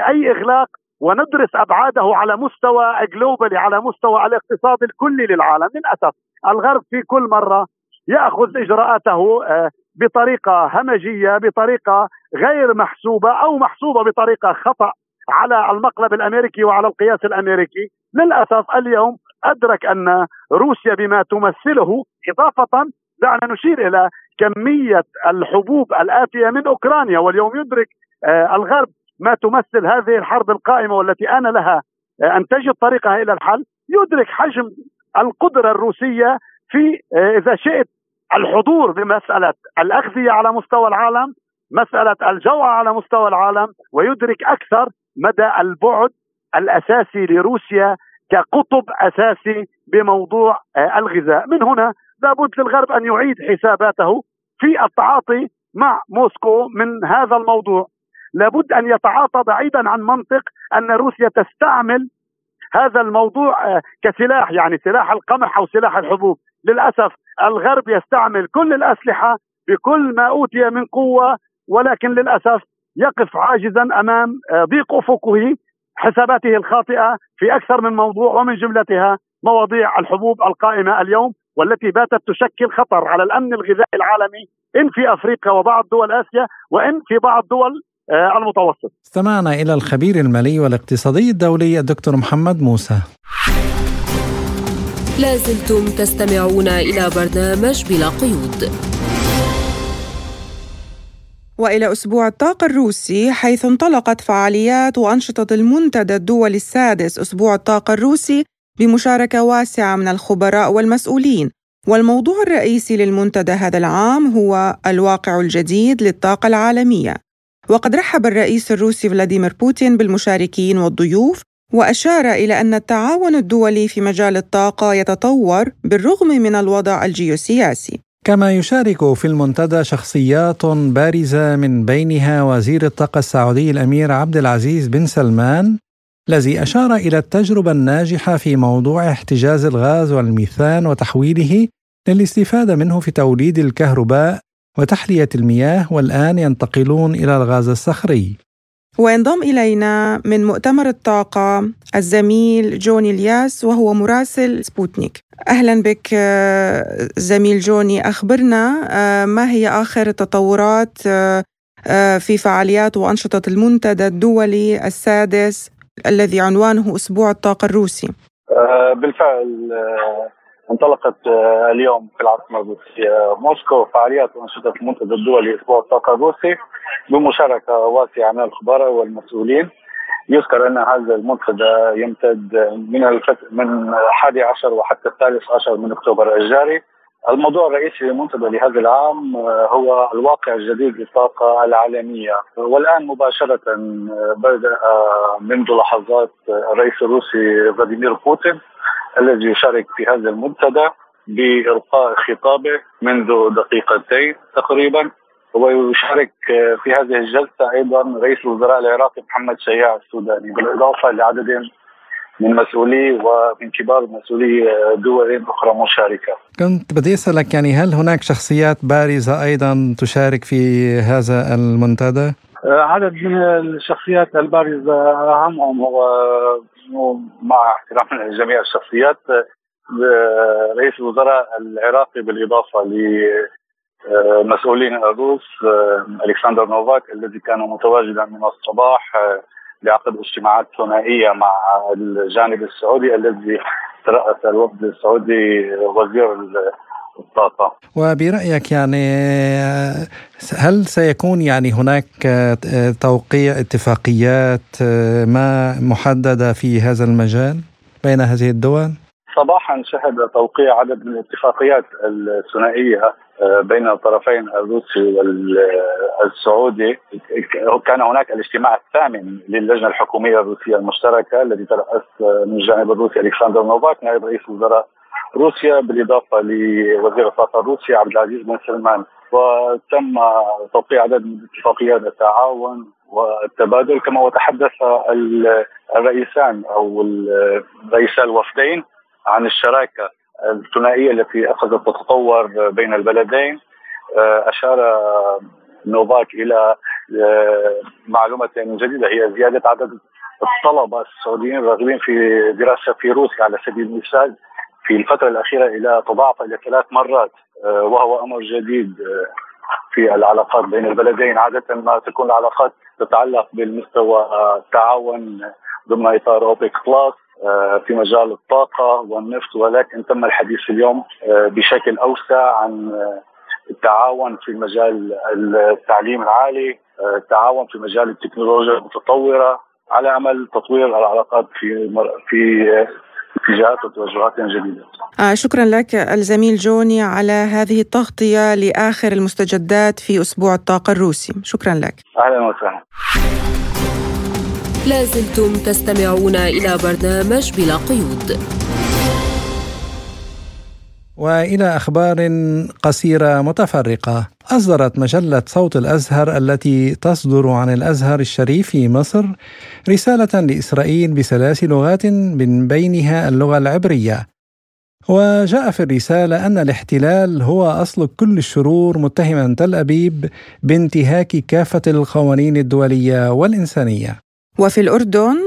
أي إغلاق وندرس أبعاده على مستوى جلوبالي على مستوى الاقتصاد الكلي للعالم. للاسف الغرب في كل مرة يأخذ إجراءاته آه، بطريقة همجية بطريقة غير محسوبة أو محسوبة بطريقة خطأ على المقلب الأمريكي وعلى القياس الأمريكي. للاسف اليوم أدرك أن روسيا بما تمثله إضافة دعنا نشير إلى كمية الحبوب الآتية من أوكرانيا واليوم يدرك آه، الغرب ما تمثل هذه الحرب القائمة والتي آن لها آه، أن تجد طريقها إلى الحل. يدرك حجم القدرة الروسية في آه، إذا شئت الحضور بمساله الأغذية على مستوى العالم مسألة الجوع على مستوى العالم ويدرك أكثر مدى البعد الأساسي لروسيا كقطب أساسي بموضوع آه، الغذاء. من هنا لابد للغرب أن يعيد حساباته في التعاطي مع موسكو من هذا الموضوع. لابد أن يتعاطى بعيدا عن منطق أن روسيا تستعمل هذا الموضوع آه، كسلاح يعني سلاح القمح أو سلاح الحبوب. للأسف الغرب يستعمل كل الأسلحة بكل ما أوتي من قوة ولكن للأسف يقف عاجزا أمام آه، ضيق أفقه حساباته الخاطئة في أكثر من موضوع ومن جملتها مواضيع الحبوب القائمة اليوم والتي باتت تشكل خطر على الأمن الغذائي العالمي إن في أفريقيا وبعض دول آسيا وإن في بعض دول آه، المتوسط. استمعنا إلى الخبير المالي والاقتصادي الدولي الدكتور محمد موسى. لازلتم تستمعون إلى برنامج بلا قيود. وإلى أسبوع الطاقة الروسي حيث انطلقت فعاليات وأنشطة المنتدى الدولي السادس أسبوع الطاقة الروسي بمشاركة واسعة من الخبراء والمسؤولين. والموضوع الرئيسي للمنتدى هذا العام هو الواقع الجديد للطاقة العالمية. وقد رحب الرئيس الروسي فلاديمير بوتين بالمشاركين والضيوف وأشار إلى أن التعاون الدولي في مجال الطاقة يتطور بالرغم من الوضع الجيوسياسي. كما يشارك في المنتدى شخصيات بارزة من بينها وزير الطاقة السعودي الأمير عبد العزيز بن سلمان الذي أشار إلى التجربة الناجحة في موضوع احتجاز الغاز والميثان وتحويله للاستفادة منه في توليد الكهرباء وتحلية المياه والآن ينتقلون إلى الغاز الصخري. وينضم إلينا من مؤتمر الطاقة الزميل جوني الياس وهو مراسل سبوتنيك. أهلا بك آه، زميل جوني. أخبرنا آه، ما هي آخر التطورات آه، في فعاليات وأنشطة المنتدى الدولي السادس الذي عنوانه أسبوع الطاقة الروسي؟ بالفعل انطلقت اليوم في العاصمة الروسية موسكو فعاليات وأنشطة المنتدى الدولي أسبوع الطاقة الروسي بمشاركة واسعة من الخبراء والمسؤولين. يذكر أن هذا المنتدى يمتد من الفت... من 11 وحتى الثالث عشر من أكتوبر الجاري. الموضوع الرئيسي للمنتدى لهذا العام هو الواقع الجديد للطاقة العالمية. والآن مباشرة بدأ منذ لحظات الرئيس الروسي فلاديمير بوتين الذي يشارك في هذا المنتدى بإلقاء خطابه منذ دقيقتين تقريبا. ويشارك في هذه الجلسة أيضا رئيس الوزراء العراقي محمد شياع السوداني بالإضافة لعدد من مسؤولي ومن كبار مسؤولي دول أخرى مشاركة كنت بدي أسألك يعني هل هناك شخصيات بارزة أيضا تشارك في هذا المنتدى؟ عدد من الشخصيات البارزة أهمهم هو مع احترام لجميع الشخصيات رئيس الوزراء العراقي بالإضافة لمسؤولين الروس ألكسندر نوفاك الذي كان متواجدا من الصباح لعقد اجتماعات ثنائية مع الجانب السعودي الذي ترأس الوفد السعودي وزير الطاقة وبرأيك يعني هل سيكون يعني هناك توقيع اتفاقيات ما محددة في هذا المجال بين هذه الدول؟ صباحا شهد توقيع عدد من الاتفاقيات الثنائية بين الطرفين الروسي والسعودي. كان هناك الاجتماع الثامن للجنة الحكومية الروسية المشتركة الذي ترأس من الجانب الروسي ألكسندر نوفاك نائب رئيس وزراء روسيا بالإضافة لوزير الطاقة الروسي عبد العزيز بن سلمان. وتم توقيع عدد من اتفاقيات التعاون والتبادل. كما وتحدث الرئيسان أو رئيسا الوفدين عن الشراكة الثنائية التي أخذت تتطور بين البلدين أشار نوفاك إلى معلومة جديدة هي زيادة عدد الطلبة السعوديين الراغبين في دراسة في روسيا على سبيل المثال في الفترة الأخيرة إلى تضاعف إلى ثلاث مرات آه، وهو أمر جديد آه، في العلاقات بين البلدين. عادة ما تكون العلاقات تتعلق بالمستوى التعاون ضمن إطار أوبك بلس آه، في مجال الطاقة والنفط ولكن تم الحديث اليوم بشكل أوسع عن التعاون في مجال التعليم العالي التعاون في مجال التكنولوجيا المتطورة على أمل تطوير العلاقات في في اتجاهات وتوجهات جديدة. آه شكرا لك الزميل جوني على هذه التغطية لآخر المستجدات في أسبوع الطاقة الروسي، شكرا لك. أهلا وسهلا. لازلتم تستمعون إلى برنامج بلا قيود. وإلى أخبار قصيرة متفرقة. أصدرت مجلة صوت الأزهر التي تصدر عن الأزهر الشريف في مصر رسالة لإسرائيل بثلاث لغات من بينها اللغة العبرية. وجاء في الرسالة أن الاحتلال هو أصل كل الشرور متهما تل أبيب بانتهاك كافة القوانين الدولية والإنسانية. وفي الأردن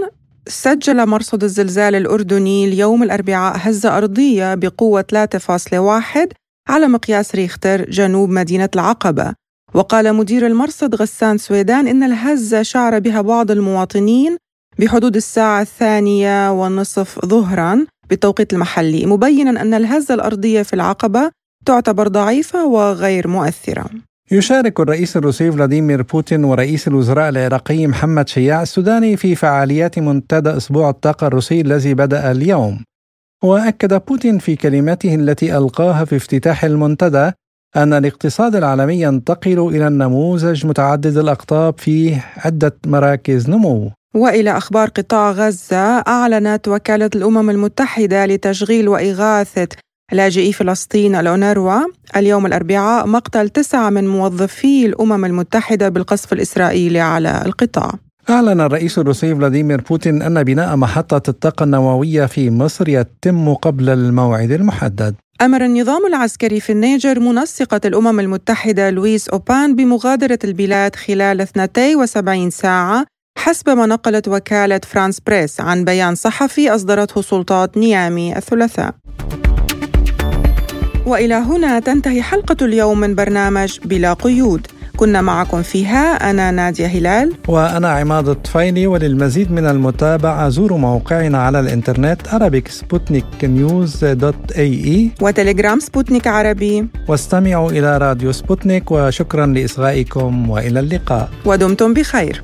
سجل مرصد الزلزال الأردني اليوم الأربعاء هزة أرضية بقوة 3.1 على مقياس ريختر جنوب مدينة العقبة. وقال مدير المرصد غسان سويدان إن الهزة شعر بها بعض المواطنين بحدود الساعة الثانية والنصف ظهرا بالتوقيت المحلي مبينا أن الهزة الأرضية في العقبة تعتبر ضعيفة وغير مؤثرة. يشارك الرئيس الروسي فلاديمير بوتين ورئيس الوزراء العراقي محمد شياع السوداني في فعاليات منتدى أسبوع الطاقة الروسي الذي بدأ اليوم. وأكد بوتين في كلمته التي ألقاها في افتتاح المنتدى أن الاقتصاد العالمي ينتقل إلى النموذج متعدد الأقطاب في عدة مراكز نمو. وإلى أخبار قطاع غزة أعلنت وكالة الأمم المتحدة لتشغيل وإغاثة لاجئي فلسطين الأونروا. اليوم الأربعاء مقتل تسعة من موظفي الأمم المتحدة بالقصف الإسرائيلي على القطاع. أعلن الرئيس الروسي فلاديمير بوتين أن بناء محطة الطاقة النووية في مصر يتم قبل الموعد المحدد. أمر النظام العسكري في النيجر منسقة الأمم المتحدة لويس أوبان بمغادرة البلاد خلال 72 ساعة حسب ما نقلت وكالة فرانس بريس عن بيان صحفي أصدرته سلطات نيامي الثلاثاء. وإلى هنا تنتهي حلقة اليوم من برنامج بلا قيود. كنا معكم فيها أنا نادية هلال. وأنا عماد الطفيلي وللمزيد من المتابعة زوروا موقعنا على الإنترنت Arabic Sputnik News dot ae وتليجرام سبوتنيك عربي. واستمعوا إلى راديو سبوتنيك وشكرا لإصغائكم وإلى اللقاء. ودمتم بخير.